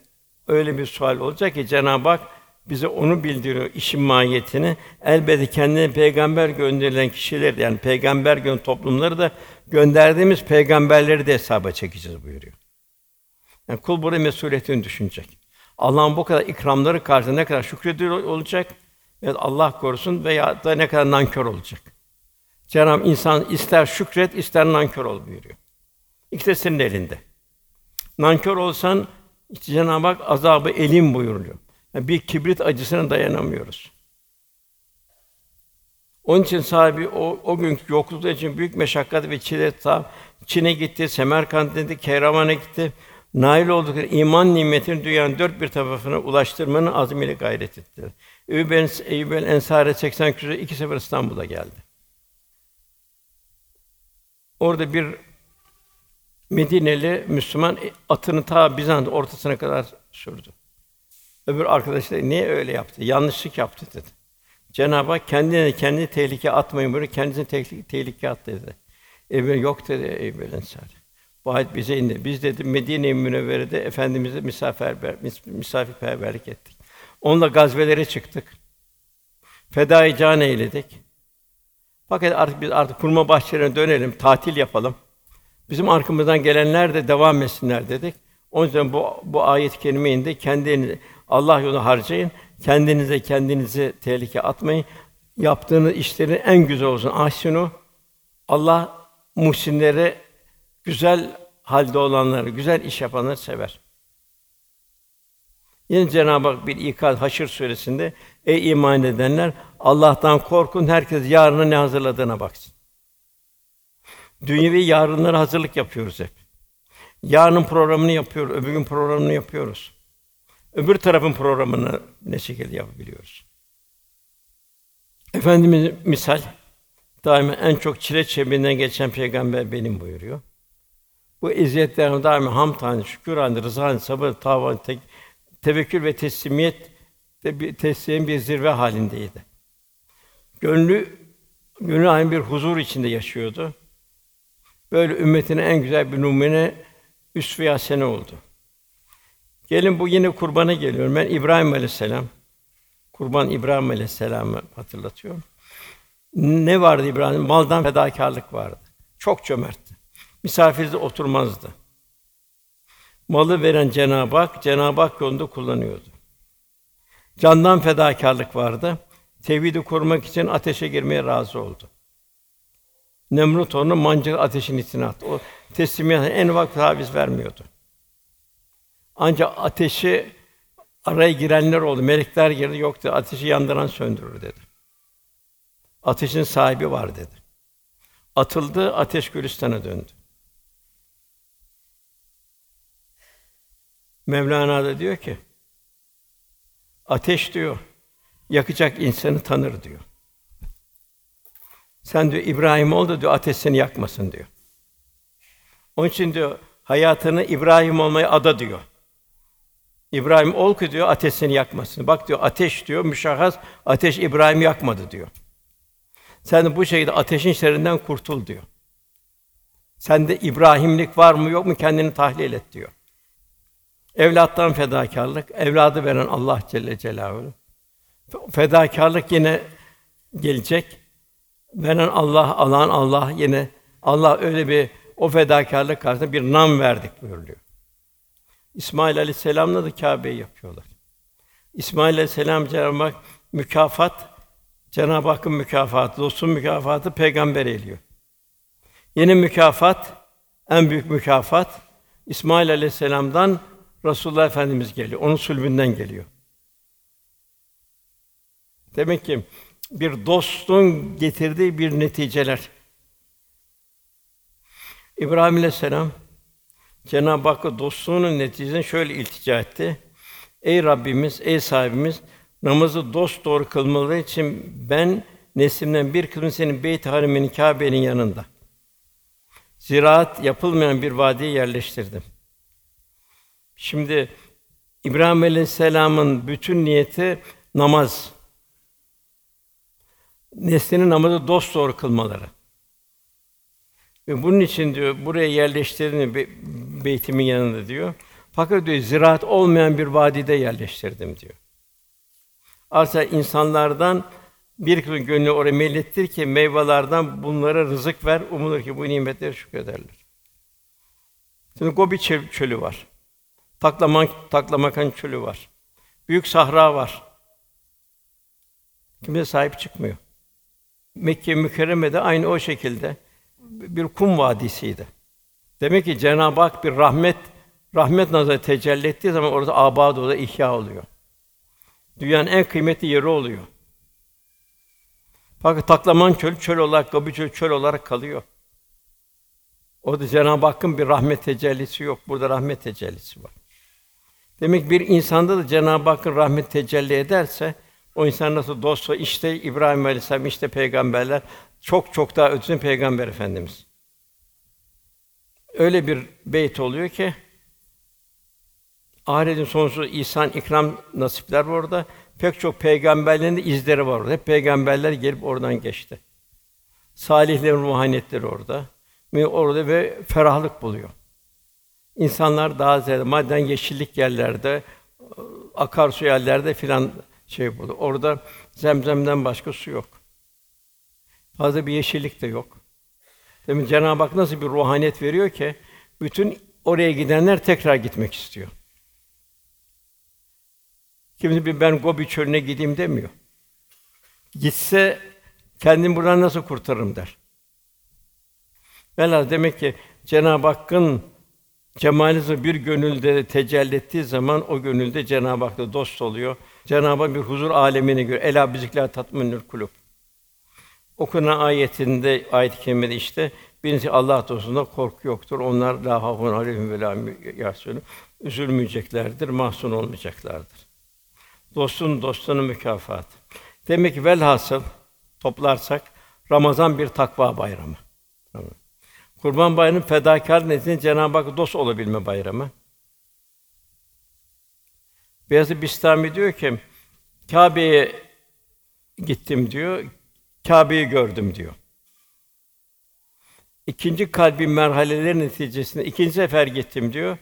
öyle bir sual olacak ki Cenab-ı Hak bize onu bildiriyor işin mahiyetini. Elbette kendine peygamber gönderilen kişiler yani peygamber gön toplumları da gönderdiğimiz peygamberleri de hesaba çekeceğiz buyuruyor. Yani kul burada mesuliyetini düşünecek. Allah'ın bu kadar ikramları karşısında ne kadar şükrediyor olacak ve Allah korusun veya da ne kadar nankör olacak. Cenab-ı insan ister şükret, ister nankör ol buyuruyor. İkisi senin elinde. Nankör olsan Cenab-ı Hak azabı elim buyuruyor. Yani bir kibrit acısına dayanamıyoruz. Onun için sahibi o, o günkü yokluklar için büyük meşakkat ve çile sahip. Çin'e gitti, Semerkant'e gitti, Kehraman'a gitti. Nail oldukları iman nimetini dünyanın dört bir tarafına ulaştırmanın azmiyle gayret ettiler. Eyyub el, Eyyub el Ensari 80 küsur iki sefer İstanbul'a geldi. Orada bir Medineli Müslüman atını ta Bizans ortasına kadar sürdü. Öbür arkadaş da niye öyle yaptı? Yanlışlık yaptı dedi. Cenab-ı Hak kendine kendi tehlike atmayın böyle kendisine tehlike, tehlike at dedi. Ebu yok dedi Ebu Ensari. Bu ayet bize indi. Biz dedi Medine-i Münevvere'de efendimize misafirper misafirperverlik ettik. Onunla gazvelere çıktık. Fedai can eyledik. Fakat artık biz artık kurma bahçelerine dönelim, tatil yapalım. Bizim arkamızdan gelenler de devam etsinler dedik. O yüzden bu bu ayet-i indi. Kendinizi Allah yolunda harcayın. Kendinize kendinizi tehlike atmayın. Yaptığınız işlerin en güzel olsun. Ahsinu Allah muhsinleri güzel halde olanları, güzel iş yapanları sever. Yine Cenab-ı Hak bir ikaz Haşr suresinde ey iman edenler Allah'tan korkun herkes yarına ne hazırladığına baksın. Dünyevi yarınlara hazırlık yapıyoruz hep. Yarının programını yapıyoruz, öbür gün programını yapıyoruz. Öbür tarafın programını ne şekilde yapabiliyoruz? Efendimiz misal daima en çok çile çembinden geçen peygamber benim buyuruyor. Bu eziyetlerin daima ham tane, şükür halinde, rıza halinde, sabır, tavan, te- tevekkül ve teslimiyet de bir teslim bir zirve halindeydi. Gönlü gönlü aynı bir huzur içinde yaşıyordu. Böyle ümmetine en güzel bir numune üsve-i oldu. Gelin bu yine kurbana geliyorum. Ben İbrahim Aleyhisselam Kurban İbrahim Aleyhisselam'ı hatırlatıyorum. Ne vardı İbrahim? Maldan fedakarlık vardı. Çok cömertti. Misafirde oturmazdı. Malı veren Cenab-ı Hak, Cenab-ı Hak yolunda kullanıyordu. Candan fedakarlık vardı. Tevhidi korumak için ateşe girmeye razı oldu. Nemrut onu mancınık ateşin içine attı. O teslimiyet en ufak taviz vermiyordu. Ancak ateşi araya girenler oldu. Melekler girdi, yoktu. Ateşi yandıran söndürür dedi. Ateşin sahibi var dedi. Atıldı, ateş Gülistan'a döndü. Mevlana da diyor ki, ateş diyor, yakacak insanı tanır diyor. Sen diyor İbrahim ol da diyor ateş seni yakmasın diyor. Onun için diyor hayatını İbrahim olmaya ada diyor. İbrahim ol ki diyor ateşini yakmasın. Bak diyor ateş diyor müşahhas ateş İbrahim yakmadı diyor. Sen de bu şekilde ateşin şerrinden kurtul diyor. Sende İbrahimlik var mı yok mu kendini tahlil et diyor. Evlattan fedakarlık, evladı veren Allah Celle Celaluhu. Fedakarlık yine gelecek. Veren Allah, alan Allah yine Allah öyle bir o fedakarlık karşısında bir nam verdik buyuruyor. İsmail Aleyhisselam'la da Kâbe'yi yapıyorlar. İsmail Aleyhisselam Cenab-ı Hak mükafat Cenab-ı Hakk'ın mükafatı, dostun mükafatı peygamber eliyor. Yeni mükafat, en büyük mükafat İsmail Aleyhisselam'dan Resulullah Efendimiz geliyor. Onun sülbünden geliyor. Demek ki bir dostun getirdiği bir neticeler. İbrahim Aleyhisselam Cenab-ı Hakk'a dostluğunun neticesinde şöyle iltica etti. Ey Rabbimiz, ey sahibimiz, namazı dost doğru kılmaları için ben neslimden bir kısmını senin Beyt Harim'in Kâbe'nin yanında. Ziraat yapılmayan bir vadiye yerleştirdim. Şimdi İbrahim Aleyhisselam'ın bütün niyeti namaz. Neslini namazı dost doğru kılmaları. Ve bunun için diyor buraya yerleştirdim be, beytimin yanında diyor. Fakat diyor ziraat olmayan bir vadide yerleştirdim diyor. Arsa insanlardan bir kısmı gönlü oraya meylettir ki meyvelerden bunlara rızık ver, umulur ki bu nimetleri şükrederler. Şimdi Gobi çölü var. Taklaman, Taklamakan çölü var. Büyük sahra var. Kimse sahip çıkmıyor. Mekke mükerremede aynı o şekilde bir kum vadisiydi. Demek ki Cenab-ı Hak bir rahmet rahmet nazarı tecelli ettiği zaman orada abad oluyor, ihya oluyor. Dünyanın en kıymetli yeri oluyor. Fakat Taklaman çöl çöl olarak, Gobi çöl çöl olarak kalıyor. Orada Cenab-ı Hakk'ın bir rahmet tecellisi yok. Burada rahmet tecellisi var. Demek bir insanda da Cenab-ı Hakk'ın rahmet tecelli ederse o insan nasıl dostsa işte İbrahim Aleyhisselam işte peygamberler çok çok daha ötesinde peygamber efendimiz. Öyle bir beyt oluyor ki ahiretin sonsuz ihsan ikram nasipler var orada. Pek çok peygamberlerin de izleri var orada. Hep peygamberler gelip oradan geçti. Salihlerin ruhaniyetleri orada. Ve orada ve ferahlık buluyor. İnsanlar daha ziyade madden yeşillik yerlerde, akarsu yerlerde filan şey buluyor. Orada zemzemden başka su yok. Fazla bir yeşillik de yok. Demin Cenab-ı Hak nasıl bir ruhaniyet veriyor ki bütün oraya gidenler tekrar gitmek istiyor. Kimse bir ben Gobi çölüne gideyim demiyor. Gitse kendimi buradan nasıl kurtarırım der. Velhâsıl demek ki Cenab-ı Hakk'ın cemali bir gönülde tecelli ettiği zaman o gönülde Cenab-ı Hak'la dost oluyor. Cenab-ı Hak bir huzur alemine göre ela bizikler tatminül kulub. Okunan ayetinde ayet-i kerimede işte birincisi Allah dostunda korku yoktur. Onlar la hafun aleyhim ve la. Üzülmeyeceklerdir, mahzun olmayacaklardır. Dostun dostunun mükafatı. Demek ki velhasıl toplarsak Ramazan bir takva bayramı. Kurban Bayramı fedakar neticesinde Cenab-ı Hak dost olabilme bayramı. Beyazıt Bistami diyor ki Kâbe'ye gittim diyor. Kâbe'yi gördüm diyor. İkinci kalbi merhaleler neticesinde ikinci sefer gittim diyor.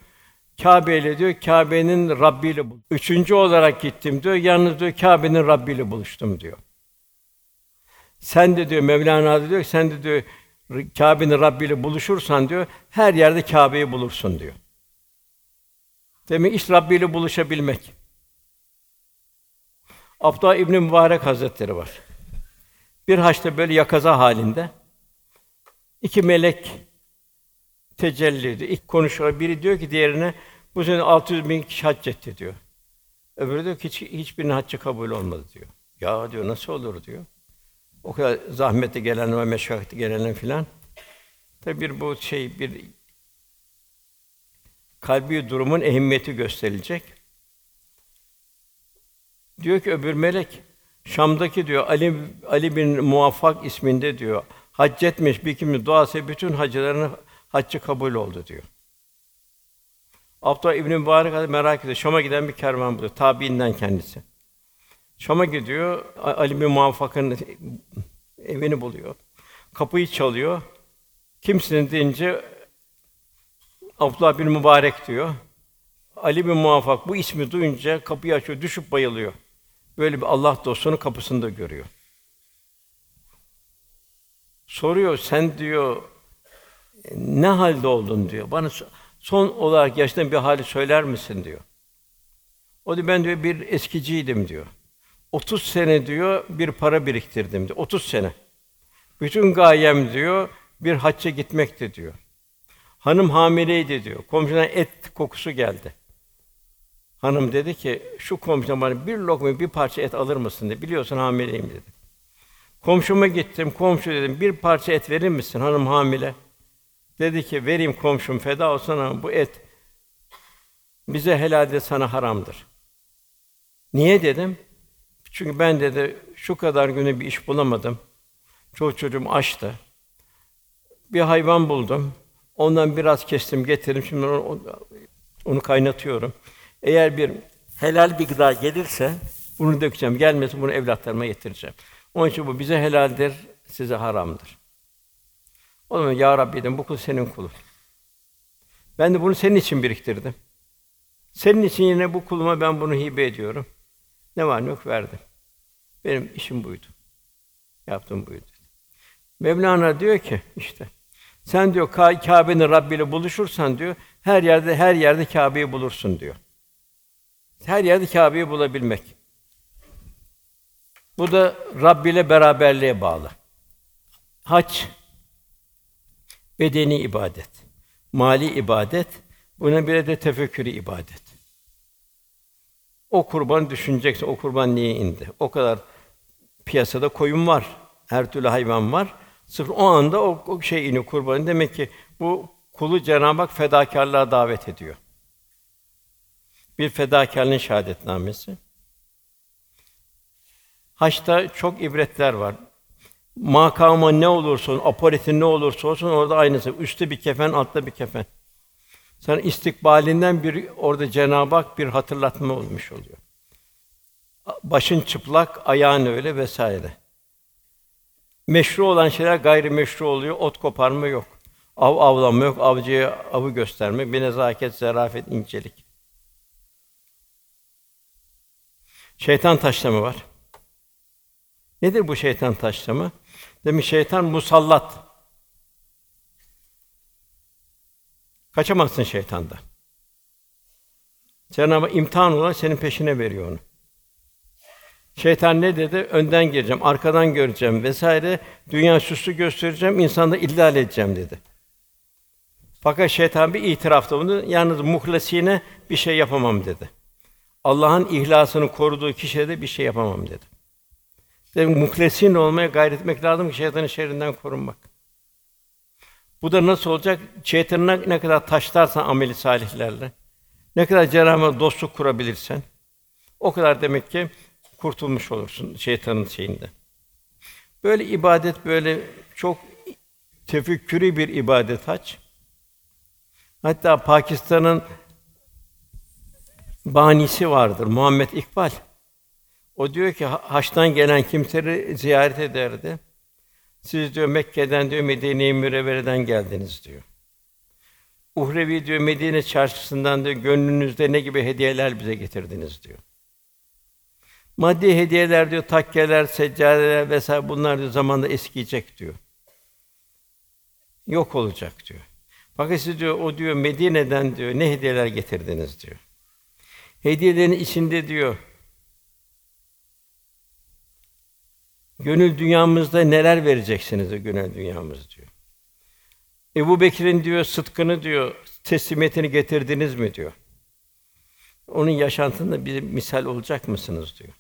Kâbe ile diyor Kâbe'nin Rabbi ile bul. Üçüncü olarak gittim diyor. Yalnız diyor Kâbe'nin Rabbi ile buluştum diyor. Sen de diyor Mevlana diyor sen de diyor Kâbe'nin Rabbi ile buluşursan diyor her yerde Kâbe'yi bulursun diyor. Demek iş Rabbi ile buluşabilmek. Abdullah İbn Mübarek Hazretleri var. Bir haçta böyle yakaza halinde iki melek tecelli ediyor. İlk konuşuyor. Biri diyor ki diğerine bu sene 600 bin kişi hac etti diyor. Öbürü diyor ki hiç, hiçbirinin haccı kabul olmadı diyor. Ya diyor nasıl olur diyor. O kadar zahmeti gelen ve meşakkatli gelen filan. Tabi bir bu şey bir kalbi durumun ehemmiyeti gösterilecek. Diyor ki öbür melek Şam'daki diyor Ali Ali bin Muvaffak isminde diyor hac etmiş bir kimse duası bütün hacılarını haccı kabul oldu diyor. Abdullah İbn Mübarek merak ediyor. Şam'a giden bir kervan buluyor. Tabiinden kendisi. Şam'a gidiyor. Ali bin Muvaffak'ın evini buluyor. Kapıyı çalıyor. Kimsin deyince Abdullah bin Mübarek diyor. Ali bin Muvaffak bu ismi duyunca kapıyı açıyor, düşüp bayılıyor. Böyle bir Allah dostunu kapısında görüyor. Soruyor, sen diyor, ne halde oldun diyor. Bana so- son olarak yaşadığın bir hali söyler misin diyor. O diyor, ben diyor bir eskiciydim diyor. 30 sene diyor bir para biriktirdim diyor. 30 sene. Bütün gayem diyor bir hacca gitmekti diyor. Hanım hamileydi diyor. Komşudan et kokusu geldi. Hanım dedi ki, şu komşuna bana bir lokma, bir parça et alır mısın dedi. Biliyorsun hamileyim dedi. Komşuma gittim, komşu dedim, bir parça et verir misin? Hanım hamile. Dedi ki, vereyim komşum, feda olsun ama bu et bize helal de sana haramdır. Niye dedim? Çünkü ben dedi, şu kadar güne bir iş bulamadım. Çoğu çocuğum açtı. Bir hayvan buldum. Ondan biraz kestim, getirdim. Şimdi onu, onu kaynatıyorum. Eğer bir helal bir gıda gelirse bunu dökeceğim. Gelmesin bunu evlatlarıma getireceğim. Onun için bu bize helaldir, size haramdır. O zaman ya Rabbi dedim bu kul senin kulun. Ben de bunu senin için biriktirdim. Senin için yine bu kuluma ben bunu hibe ediyorum. Ne var ne yok verdim. Benim işim buydu. Yaptığım buydu. Mevlana diyor ki işte sen diyor Kâbe'nin Rabbi ile buluşursan diyor her yerde her yerde Kâbe'yi bulursun diyor. Her yerde Kâbe'yi bulabilmek. Bu da Rabbi ile beraberliğe bağlı. Hac bedeni ibadet, mali ibadet, buna bir de tefekkürü ibadet. O kurban düşüneceksin, o kurban niye indi? O kadar piyasada koyun var, her türlü hayvan var. Sırf o anda o, o şey ini kurbanı. Demek ki bu kulu Cenab-ı Hak fedakarlığa davet ediyor. Bir fedakarlığın şahadetnamesi. Haçta çok ibretler var. Makama ne olursa olsun, aparitin ne olursa olsun orada aynısı. Üstte bir kefen, altta bir kefen. Sana istikbalinden bir orada Cenab-ı Hak bir hatırlatma olmuş oluyor. Başın çıplak, ayağın öyle vesaire. Meşru olan şeyler gayrimeşru oluyor. Ot koparma yok. Av avlama yok. Avcıya avı gösterme. Bir nezaket, zarafet, incelik. Şeytan taşlama var. Nedir bu şeytan taşlama? Demek şeytan musallat. Kaçamazsın şeytanda. Cenab-ı imtihan olarak senin peşine veriyor onu. Şeytan ne dedi? Önden gireceğim, arkadan göreceğim vesaire. Dünya süslü göstereceğim, insanı da illal edeceğim dedi. Fakat şeytan bir itirafta bunu yalnız muhlasine bir şey yapamam dedi. Allah'ın ihlasını koruduğu kişiye de bir şey yapamam dedi. Dedim muhlesin olmaya gayret etmek lazım ki şeytanın şerrinden korunmak. Bu da nasıl olacak? Şeytanına ne kadar taşlarsan ameli salihlerle, ne kadar Cenab-ı dostluk kurabilirsen, o kadar demek ki kurtulmuş olursun şeytanın şeyinde. Böyle ibadet böyle çok tefekkürü bir ibadet hac. Hatta Pakistan'ın banisi vardır Muhammed İkbal. O diyor ki haçtan gelen kimseleri ziyaret ederdi. Siz diyor Mekke'den diyor Medine-i Münevvere'den geldiniz diyor. Uhrevi diyor Medine çarşısından diyor gönlünüzde ne gibi hediyeler bize getirdiniz diyor. Maddi hediyeler diyor takkeler, seccadeler vesaire bunlar diyor zamanla eskiyecek diyor. Yok olacak diyor. Fakat siz diyor o diyor Medine'den diyor ne hediyeler getirdiniz diyor. Hediyelerin içinde diyor Gönül dünyamızda neler vereceksiniz de gönül dünyamız diyor. Ebu Bekir'in diyor sıdkını diyor teslimiyetini getirdiniz mi diyor. Onun yaşantında bir misal olacak mısınız diyor.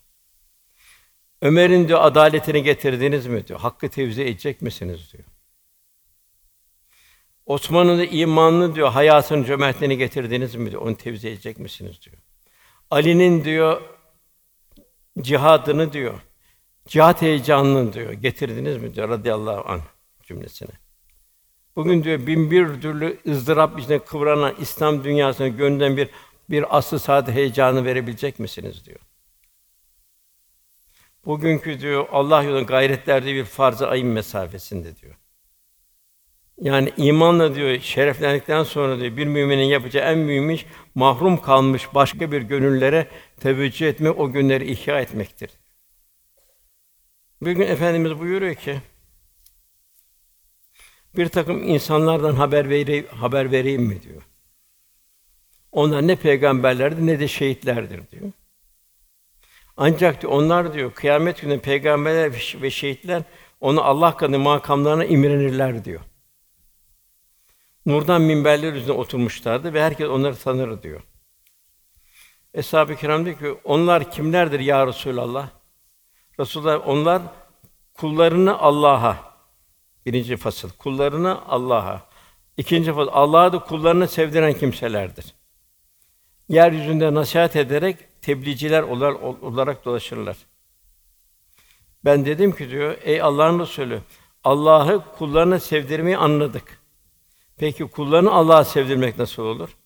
Ömer'in diyor adaletini getirdiniz mi diyor. Hakkı tevzi edecek misiniz diyor. Osman'ın imanını diyor hayatın cömertliğini getirdiniz mi diyor. Onu tevzi edecek misiniz diyor. Ali'nin diyor cihadını diyor cihat heyecanını diyor getirdiniz mi diyor radıyallahu anh cümlesine. Bugün diyor bin bir türlü ızdırap içinde kıvranan İslam dünyasına gönlünden bir bir aslı saadet heyecanı verebilecek misiniz diyor. Bugünkü diyor Allah yolunda gayretlerde bir farz-ı ayın mesafesinde diyor. Yani imanla diyor şereflendikten sonra diyor bir müminin yapacağı en mühim iş mahrum kalmış başka bir gönüllere teveccüh etmek, o günleri ihya etmektir. Bugün efendimiz buyuruyor ki bir takım insanlardan haber vereyim, haber vereyim mi diyor. Onlar ne peygamberlerdir ne de şehitlerdir diyor. Ancak diyor, onlar diyor kıyamet günü peygamberler ve şehitler onu Allah katında makamlarına imrenirler diyor. Nurdan minberler üzerine oturmuşlardı ve herkes onları tanır diyor. Eshab-ı Kiram diyor ki onlar kimlerdir ya Resulallah? Resulullah onlar kullarını Allah'a birinci fasıl kullarını Allah'a ikinci fasıl Allah'a da kullarını sevdiren kimselerdir. Yeryüzünde nasihat ederek tebliğciler olarak dolaşırlar. Ben dedim ki diyor, ey Allah'ın Resulü, Allah'ı kullarına sevdirmeyi anladık. Peki kullarını Allah'a sevdirmek nasıl olur?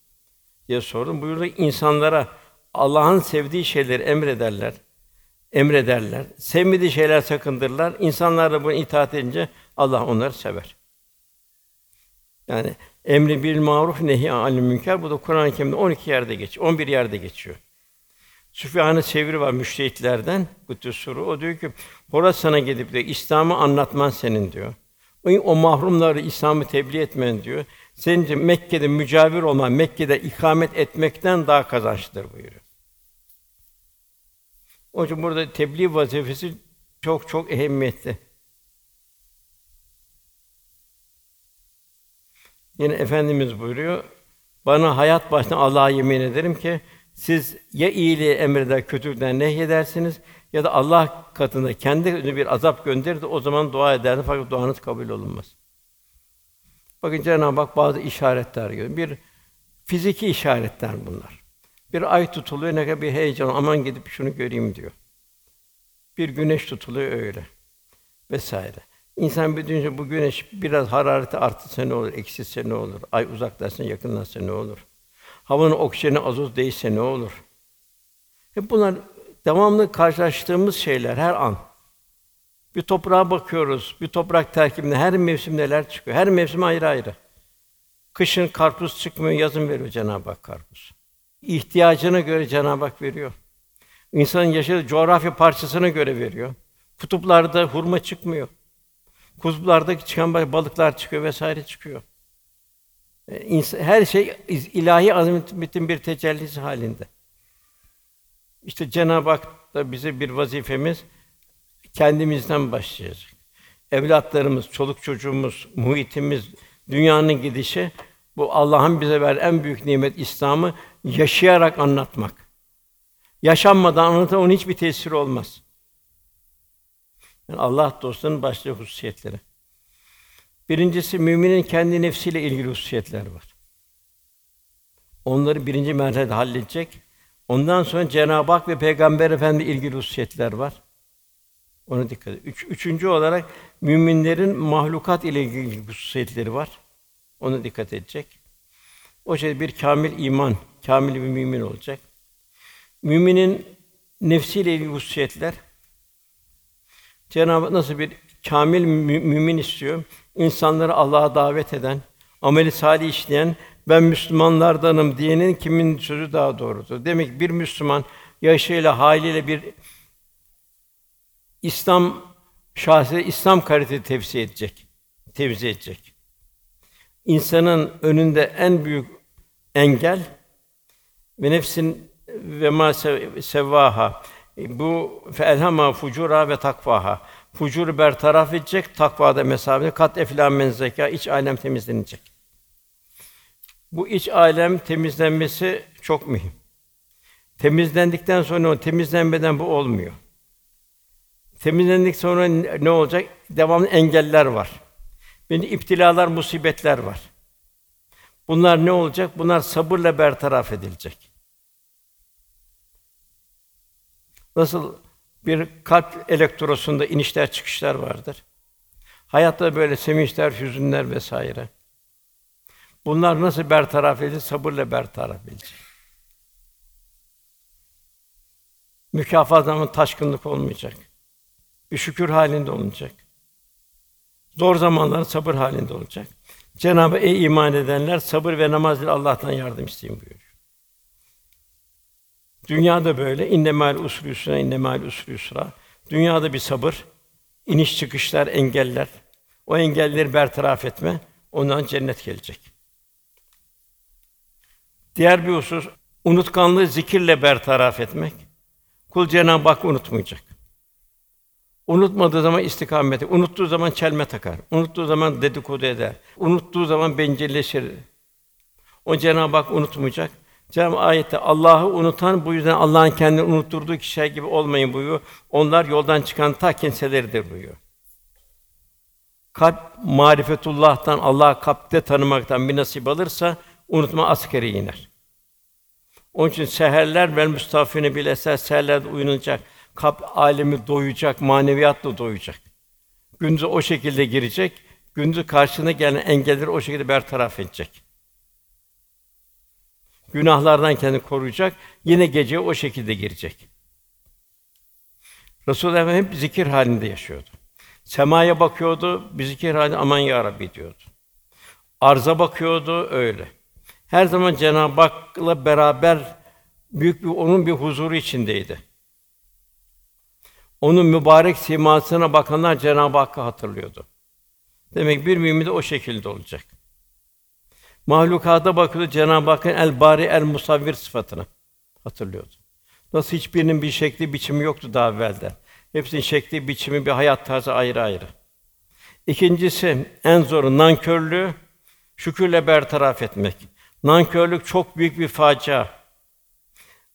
diye sordum. Buyurdu insanlara Allah'ın sevdiği şeyleri emrederler. Emrederler. Sevmediği şeyler sakındırlar. İnsanlar da buna itaat edince Allah onları sever. Yani emri bil maruf nehi anil münker bu da Kur'an-ı Kerim'de 12 yerde geçiyor. 11 yerde geçiyor. Süfyan-ı Sevri var müştehitlerden Kuddüs Suru. O diyor ki Horasan'a gidip de İslam'ı anlatman senin diyor. O, mahrumları İslam'ı tebliğ etmen diyor. Senin için Mekke'de mücavir olman, Mekke'de ikamet etmekten daha kazançlıdır buyuruyor. O için burada tebliğ vazifesi çok çok ehemmiyetli. Yine efendimiz buyuruyor. Bana hayat başına Allah'a yemin ederim ki siz ya iyiliği emreder, kötülükten nehyedersiniz ya da Allah katında kendi bir azap gönderir de o zaman dua edersiniz fakat duanız kabul olunmaz. Bakın Cenab-ı Hak bazı işaretler gösteriyor. Bir fiziki işaretler bunlar. Bir ay tutuluyor ne kadar bir heyecan aman gidip şunu göreyim diyor. Bir güneş tutuluyor öyle vesaire. İnsan bir düşünce bu güneş biraz harareti artsa ne olur, eksilse ne olur? Ay uzaklaşsa yakınlaşsa ne olur? Havanın oksijeni azot değişse ne olur? Hep bunlar devamlı karşılaştığımız şeyler her an. Bir toprağa bakıyoruz, bir toprak terkibinde her mevsim neler çıkıyor. Her mevsim ayrı ayrı. Kışın karpuz çıkmıyor, yazın veriyor Cenab-ı Hak karpuz. İhtiyacına göre Cenab-ı Hak veriyor. İnsanın yaşadığı coğrafya parçasına göre veriyor. Kutuplarda hurma çıkmıyor. Kutuplardaki çıkan balıklar çıkıyor vesaire çıkıyor. E, her şey ilahi azametin bir tecellisi halinde. İşte Cenab-ı Hak da bize bir vazifemiz kendimizden başlayacak. Evlatlarımız, çoluk çocuğumuz, muhitimiz, dünyanın gidişi bu Allah'ın bize ver en büyük nimet İslam'ı yaşayarak anlatmak. Yaşanmadan anlatan onun hiçbir tesiri olmaz. Yani Allah dostunun başlı hususiyetleri. Birincisi müminin kendi nefsiyle ilgili hususiyetler var. Onları birinci merhalede halledecek. Ondan sonra Cenab-ı Hak ve Peygamber Efendi ilgili hususiyetler var. Ona dikkat et. Üç, üçüncü olarak müminlerin mahlukat ile ilgili hususiyetleri var. Ona dikkat edecek. O şey bir kamil iman, kamil bir mümin olacak. Müminin nefsiyle ilgili hususiyetler Cenab-ı Hak nasıl bir kamil mümin istiyor? İnsanları Allah'a davet eden, ameli salih işleyen, ben Müslümanlardanım diyenin kimin sözü daha doğrudur? Demek ki bir Müslüman yaşıyla, haliyle bir İslam şahsi İslam kalitesi tevzi edecek. Tevzi edecek. İnsanın önünde en büyük engel ve nefsin ve ma sevvaha bu felhama fucura ve takvaha. Fucuru bertaraf edecek, takvada mesafe kat eflâ men zeka iç alem temizlenecek. Bu iç alem temizlenmesi çok mühim. Temizlendikten sonra o temizlenmeden bu olmuyor. Temizlendik sonra ne olacak? Devamlı engeller var. Beni iptilalar, musibetler var. Bunlar ne olacak? Bunlar sabırla bertaraf edilecek. Nasıl bir kalp elektrosunda inişler çıkışlar vardır. Hayatta böyle sevinçler, hüzünler vesaire. Bunlar nasıl bertaraf edilir? Sabırla bertaraf edilecek. Mükafat zaman taşkınlık olmayacak. Bir şükür halinde olacak. Zor zamanlar sabır halinde olacak. Cenabı ey iman edenler sabır ve namaz ile Allah'tan yardım isteyin buyuruyor. Dünyada böyle innemâl usrü yusra innemâl usrü yusra. Dünyada bir sabır, iniş çıkışlar, engeller. O engelleri bertaraf etme, ondan cennet gelecek. Diğer bir husus unutkanlığı zikirle bertaraf etmek. Kul Cenab-ı Hak unutmayacak. Unutmadığı zaman istikameti, unuttuğu zaman çelme takar, unuttuğu zaman dedikodu eder, unuttuğu zaman bencilleşir. O Cenab-ı Hak unutmayacak. Cenab-ı ayette Allah'ı unutan bu yüzden Allah'ın kendini unutturduğu kişiler gibi olmayın buyuruyor. Onlar yoldan çıkan ta kimseleridir buyuruyor. Kalp marifetullah'tan Allah'ı kalpte tanımaktan bir nasip alırsa unutma askeri iner. Onun için seherler vel müstafine bile eser seherlerde uyunacak. Kalp alemi doyacak, maneviyatla doyacak. Gündüz o şekilde girecek, gündüz karşına gelen engelleri o şekilde bertaraf edecek. Günahlardan kendini koruyacak, yine gece o şekilde girecek. Resulullah Efendimiz hep zikir halinde yaşıyordu. Semaya bakıyordu, bir zikir halinde aman ya Rabbi diyordu. Arza bakıyordu öyle. Her zaman Cenab-ı Hak'la beraber büyük bir onun bir huzuru içindeydi. Onun mübarek simasına bakanlar Cenab-ı Hakk'ı hatırlıyordu. Demek bir mümin de o şekilde olacak. Mahlukata bakıyordu Cenab-ı Hakk'ın el bari el musavvir sıfatını hatırlıyordu. Nasıl hiçbirinin bir şekli biçimi yoktu daha evvelden. Hepsinin şekli biçimi bir hayat tarzı ayrı ayrı. İkincisi en zoru nankörlüğü şükürle bertaraf etmek. Nankörlük çok büyük bir facia.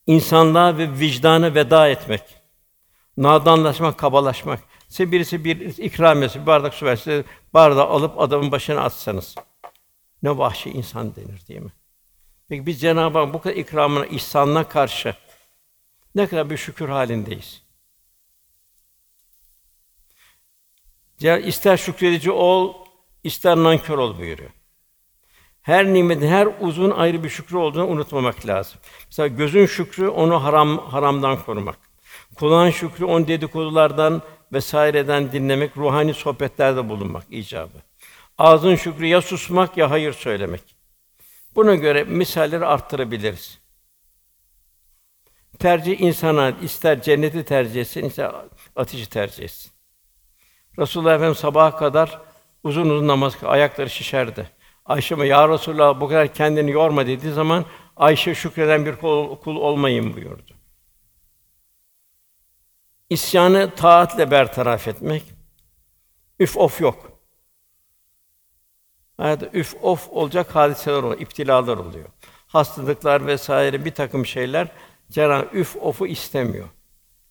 İnsanlığa ve vicdana veda etmek. Nadanlaşmak, kabalaşmak. Size birisi bir ikram etse, bir bardak su verse, bardağı alıp adamın başına atsanız. Ne vahşi insan denir değil mi? Peki biz Cenab-ı Hak bu kadar ikramına, ihsanına karşı ne kadar bir şükür halindeyiz. Ya ister şükredici ol, ister nankör ol buyuruyor. Her nimetin her uzun ayrı bir şükrü olduğunu unutmamak lazım. Mesela gözün şükrü onu haram haramdan korumak. Kulağın şükrü on dedikodulardan vesaireden dinlemek, ruhani sohbetlerde bulunmak icabı. Ağzın şükrü ya susmak ya hayır söylemek. Buna göre misalleri arttırabiliriz. Tercih insana ister cenneti tercih etsin, ister ateşi tercih etsin. Resulullah Efendimiz sabaha kadar uzun uzun namaz ayakları şişerdi. Ayşe ya Resulullah bu kadar kendini yorma dediği zaman Ayşe şükreden bir kul, kul olmayın buyurdu. İsyanı taatle bertaraf etmek. Üf of yok. Hayatta üf of olacak hadiseler oluyor, iptilalar oluyor. Hastalıklar vesaire bir takım şeyler Cenab-ı üf ofu istemiyor.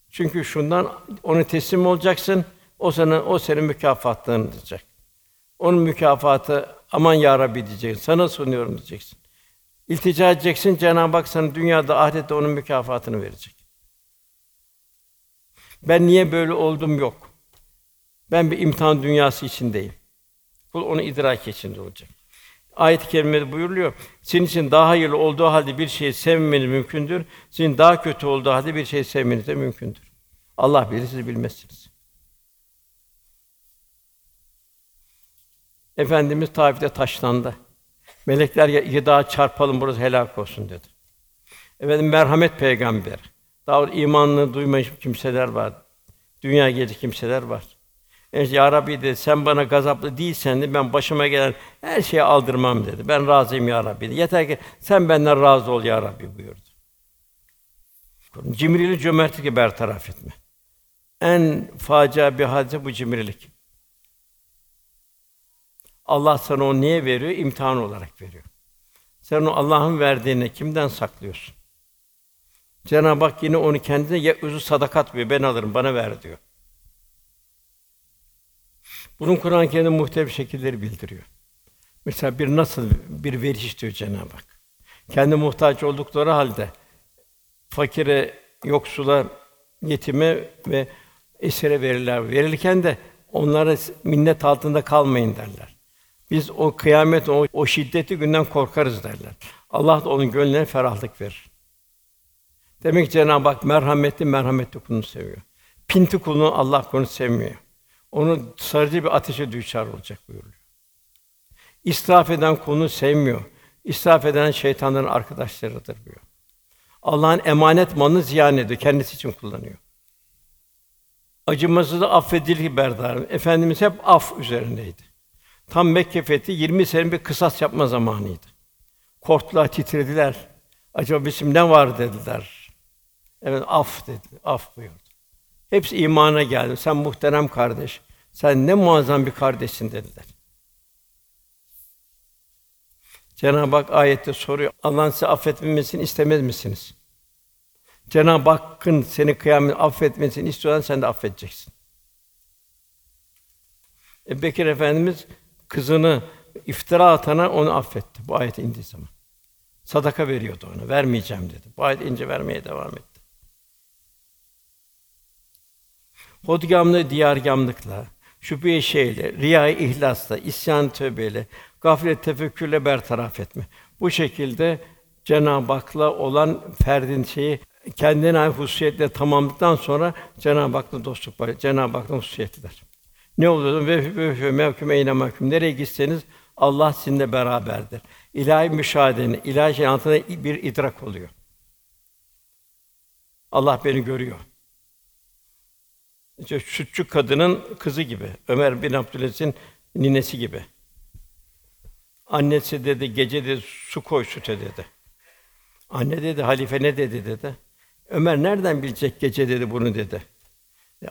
Çünkü şundan onu teslim olacaksın. O sana o senin mükafatlarını diyecek. Onun mükafatı aman ya Rabbi diyeceksin. Sana sunuyorum diyeceksin. İltica edeceksin. Cenab-ı Hak sana dünyada ahirette onun mükafatını verecek. Ben niye böyle oldum yok. Ben bir imtihan dünyası içindeyim. Kul onu idrak içinde olacak. Ayet-i kerimede buyuruluyor. Senin için daha hayırlı olduğu halde bir şeyi sevmeniz mümkündür. Senin daha kötü olduğu halde bir şeyi sevmeniz de mümkündür. Allah bilir, siz bilmezsiniz. Efendimiz Taif'te taşlandı. Melekler ya daha çarpalım burası helak olsun dedi. Efendim merhamet peygamber. Daha imanını duymamış kimseler var. Dünya gezi kimseler var. Yani, ya Rabbi dedi, sen bana gazaplı değilsen de ben başıma gelen her şeyi aldırmam dedi. Ben razıyım ya Rabbi. Dedi. Yeter ki sen benden razı ol ya Rabbi buyurdu. Cimrili cömertlik bertaraf etme. En facia bir hadise bu cimrilik. Allah sana onu niye veriyor? İmtihan olarak veriyor. Sen onu Allah'ın verdiğini kimden saklıyorsun? Cenab-ı Hak yine onu kendine ya özü sadakat diyor. Ben alırım, bana ver diyor. Bunun Kur'an-ı Kerim'de muhtelif şekilleri bildiriyor. Mesela bir nasıl bir veriş istiyor Cenab-ı Hak. Kendi muhtaç oldukları halde fakire, yoksula, yetime ve esire verirler. Verirken de onlara minnet altında kalmayın derler. Biz o kıyamet, o, o şiddetli günden korkarız derler. Allah da onun gönlüne ferahlık verir. Demek ki Cenab-ı Hak merhametli, merhametli kulunu seviyor. Pinti kulunu Allah kulunu sevmiyor. Onu sarıcı bir ateşe düçar olacak buyuruyor. İsraf eden kulunu sevmiyor. İsraf eden şeytanların arkadaşlarıdır diyor. Allah'ın emanet malını ziyan ediyor, kendisi için kullanıyor. Acımasız affedilir berdarım. Efendimiz hep af üzerindeydi. Tam Mekke fethi 20 sene bir kısas yapma zamanıydı. Korktular, titrediler. Acaba bizim ne var dediler. Evet af dedi, af buyurdu. Hepsi imana geldi. Sen muhterem kardeş, sen ne muazzam bir kardeşsin dediler. Cenab-ı Hak ayette soruyor. Allah'ın size affetmemesini istemez misiniz? Cenab-ı Hakk'ın seni kıyamet affetmesini istiyorsan sen de affedeceksin. E Bekir Efendimiz kızını iftira atana onu affetti. Bu ayet indiği zaman. Sadaka veriyordu ona. Vermeyeceğim dedi. Bu ayet ince vermeye devam etti. Hodgamlı diyargamlıkla, şüphe şeyle, riya ihlasla, isyan tövbeyle, gaflet tefekkürle bertaraf etme. Bu şekilde Cenab-ı Hak'la olan ferdin şeyi kendine ait hususiyetle tamamladıktan sonra Cenab-ı Hak'la dostluk var. Cenab-ı Hak'la hususiyetliler. Ne oluyor? Ve ve mevküm eyne mahkum. Nereye gitseniz Allah sizinle beraberdir. İlahi müşahedenin, ilahi şeyin altında bir idrak oluyor. Allah beni görüyor. İşte sütçü kadının kızı gibi, Ömer bin Abdülaziz'in ninesi gibi. Annesi dedi, gece dedi, su koy süte dedi. Anne dedi, halife ne dedi dedi. Ömer nereden bilecek gece dedi bunu dedi.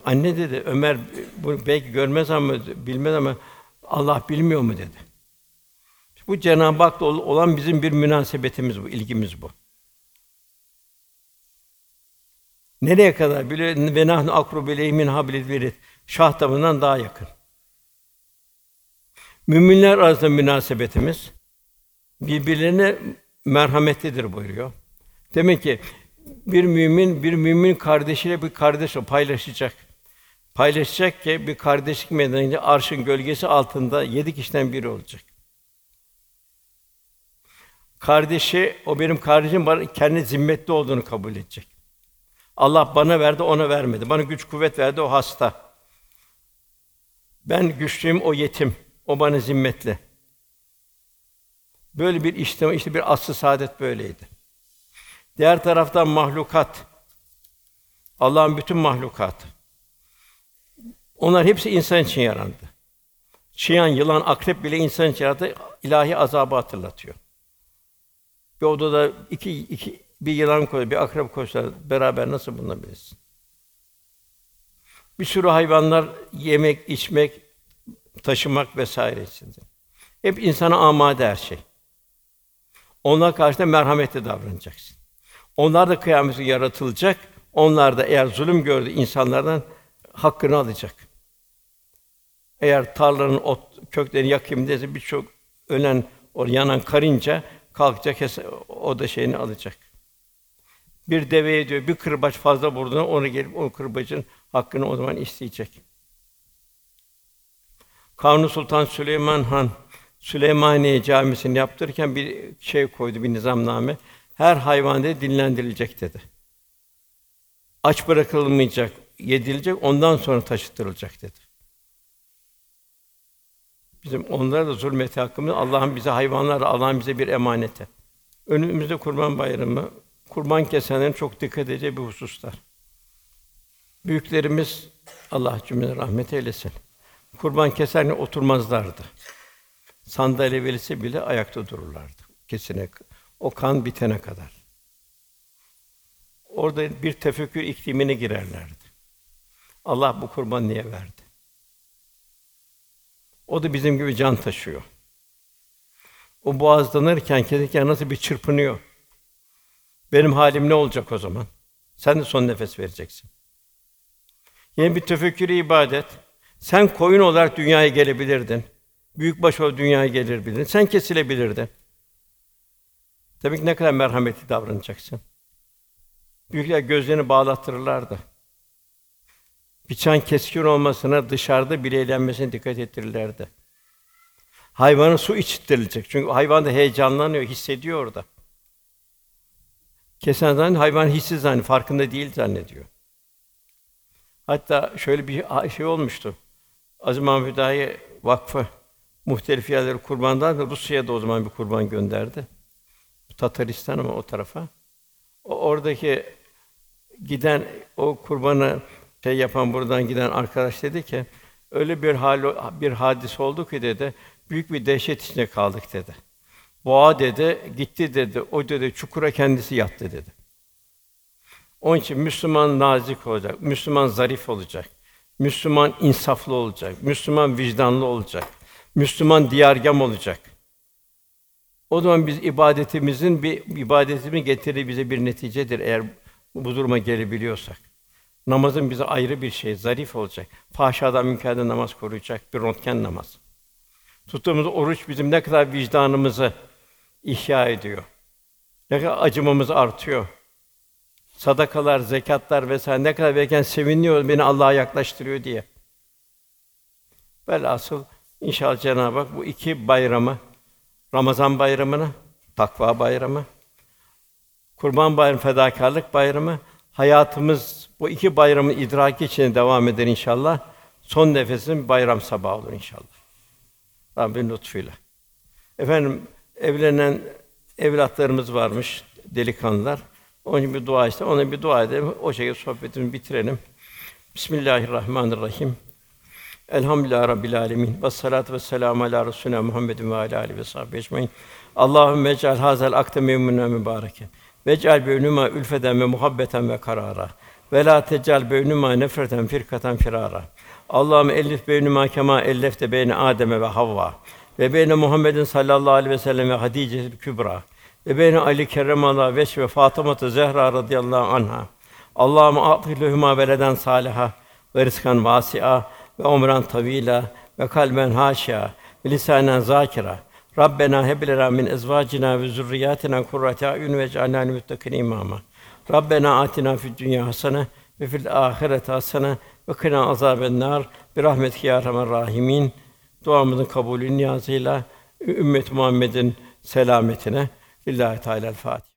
Anne dedi, Ömer bunu belki görmez ama bilmez ama Allah bilmiyor mu dedi. Bu Cenab-ı Hak'la olan bizim bir münasebetimiz bu, ilgimiz bu. Nereye kadar biliyor? Ve nahnu akrubu min verid. Şah damından daha yakın. Müminler arasında münasebetimiz birbirlerine merhametlidir buyuruyor. Demek ki bir mümin bir mümin kardeşiyle bir kardeş paylaşacak. Paylaşacak ki bir kardeşlik meydanında arşın gölgesi altında yedi kişiden biri olacak. Kardeşi, o benim kardeşim bana kendi zimmetli olduğunu kabul edecek. Allah bana verdi, ona vermedi. Bana güç kuvvet verdi, o hasta. Ben güçlüyüm, o yetim. O bana zimmetli. Böyle bir işte, işte bir aslı saadet böyleydi. Diğer taraftan mahlukat. Allah'ın bütün mahlukatı. Onlar hepsi insan için yarandı. Çıyan, yılan, akrep bile insan için yarattı, ilahi azabı hatırlatıyor. Bir odada iki, iki bir yılan koy, bir akrep koysa beraber nasıl bulunabilirsin? Bir sürü hayvanlar yemek, içmek, taşımak vesaire içinde. Hep insana amade her şey. Onlar karşısında merhametli davranacaksın. Onlar da kıyameti yaratılacak. Onlar da eğer zulüm gördü insanlardan hakkını alacak. Eğer tarlanın ot köklerini yakayım dese birçok ölen, o yanan karınca kalkacak, o da şeyini alacak. Bir deveye diyor, bir kırbaç fazla vurduğunda onu gelip o kırbacın hakkını o zaman isteyecek. Kanuni Sultan Süleyman Han Süleymaniye Camisi'ni yaptırırken bir şey koydu, bir nizamname. Her hayvan dedi dinlendirilecek dedi. Aç bırakılmayacak, yedilecek, ondan sonra taşıtılacak dedi. Bizim onlara da zulmeti hakkımız Allah'ın bize hayvanlarla Allah'ın bize bir emaneti. Önümüzde Kurban Bayramı, kurban kesenlerin çok dikkat edeceği bir hususlar. Büyüklerimiz Allah cümlene rahmet eylesin. Kurban keserken oturmazlardı. Sandalye verilse bile ayakta dururlardı. Kesine o kan bitene kadar. Orada bir tefekkür iklimine girerlerdi. Allah bu kurban niye verdi? O da bizim gibi can taşıyor. O boğazlanırken, keserken nasıl bir çırpınıyor. Benim halim ne olacak o zaman? Sen de son nefes vereceksin. Yine bir tefekkürü ibadet. Sen koyun olarak dünyaya gelebilirdin. Büyükbaş olarak dünyaya gelebilirdin. Sen kesilebilirdin. Demek ki ne kadar merhametli davranacaksın. Büyükler gözlerini bağlattırırlardı. Bıçağın keskin olmasına dışarıda bile eğlenmesine dikkat ettirirlerdi. Hayvana su içtirilecek. Çünkü hayvan da heyecanlanıyor, hissediyor orada. Kesen zannediyor, hayvan hissiz zannediyor, farkında değil zannediyor. Hatta şöyle bir şey olmuştu. Aziz Mahmud Hüdayi Vakfı muhtelif yerleri kurbandan da Rusya'ya da o zaman bir kurban gönderdi. Tataristan ama o tarafa. O oradaki giden o kurbanı şey yapan buradan giden arkadaş dedi ki öyle bir hal bir hadis oldu ki dedi büyük bir dehşet içinde kaldık dedi. Boğa dedi gitti dedi. O dedi çukura kendisi yattı dedi. Onun için Müslüman nazik olacak, Müslüman zarif olacak, Müslüman insaflı olacak, Müslüman vicdanlı olacak, Müslüman diyargam olacak. O zaman biz ibadetimizin bir ibadetimi getirdiği bize bir neticedir eğer bu duruma gelebiliyorsak. Namazın bize ayrı bir şey, zarif olacak. Fahşadan münkerden namaz koruyacak bir röntgen namaz. Tuttuğumuz oruç bizim ne kadar vicdanımızı ihya ediyor. Ne kadar acımamız artıyor. Sadakalar, zekatlar vesaire ne kadar verirken seviniyor beni Allah'a yaklaştırıyor diye. Velhasıl inşallah Cenab-ı Hak bu iki bayramı Ramazan bayramını, takva bayramı, Kurban Bayramı, fedakarlık bayramı, hayatımız bu iki bayramı idraki için devam eder inşallah. Son nefesin bayram sabahı olur inşallah. Rabbin lütfuyla. Efendim evlenen evlatlarımız varmış, delikanlılar. Onun için bir dua işte, ona bir dua edelim. O şekilde sohbetimizi bitirelim. Bismillahirrahmanirrahim. Elhamdülillahi Rabbil alemin. Ve salatu ve selamu ala Resulina Muhammedin ve ala alihi ve sahbihi ecmaîn. Allahümme ec'al hazel akde memnun mübareken. Ve ec'al beynuma ülfeden ve muhabbeten ve karara. Ve la tec'al beynuma nefreten firkaten firara. Allahümme ellif beynuma kema ellefte beyne Adem ve Havva ve beyne Muhammedin sallallahu aleyhi ve sellem ve Hadice Kübra ve beyne Ali kerremallahu veç ve Fatıma Zehra radıyallahu anha. Allahümme a'ti lehuma veleden saliha ve rızkan vasi'a ve umran tavila ve kalben haşa ve lisanen zakira. Rabbena heb lena min ezvacina ve zurriyatina kurrate ayun ve ec'alna lil imama. Rabbena atina fid dünya hasene ve fil ahireti hasene ve kina azaben nar. Bir rahmetike ya Erhamer rahimin. Duamızın kabulü niyazıyla ümmet Muhammed'in selametine Lillahi Teala Fatiha.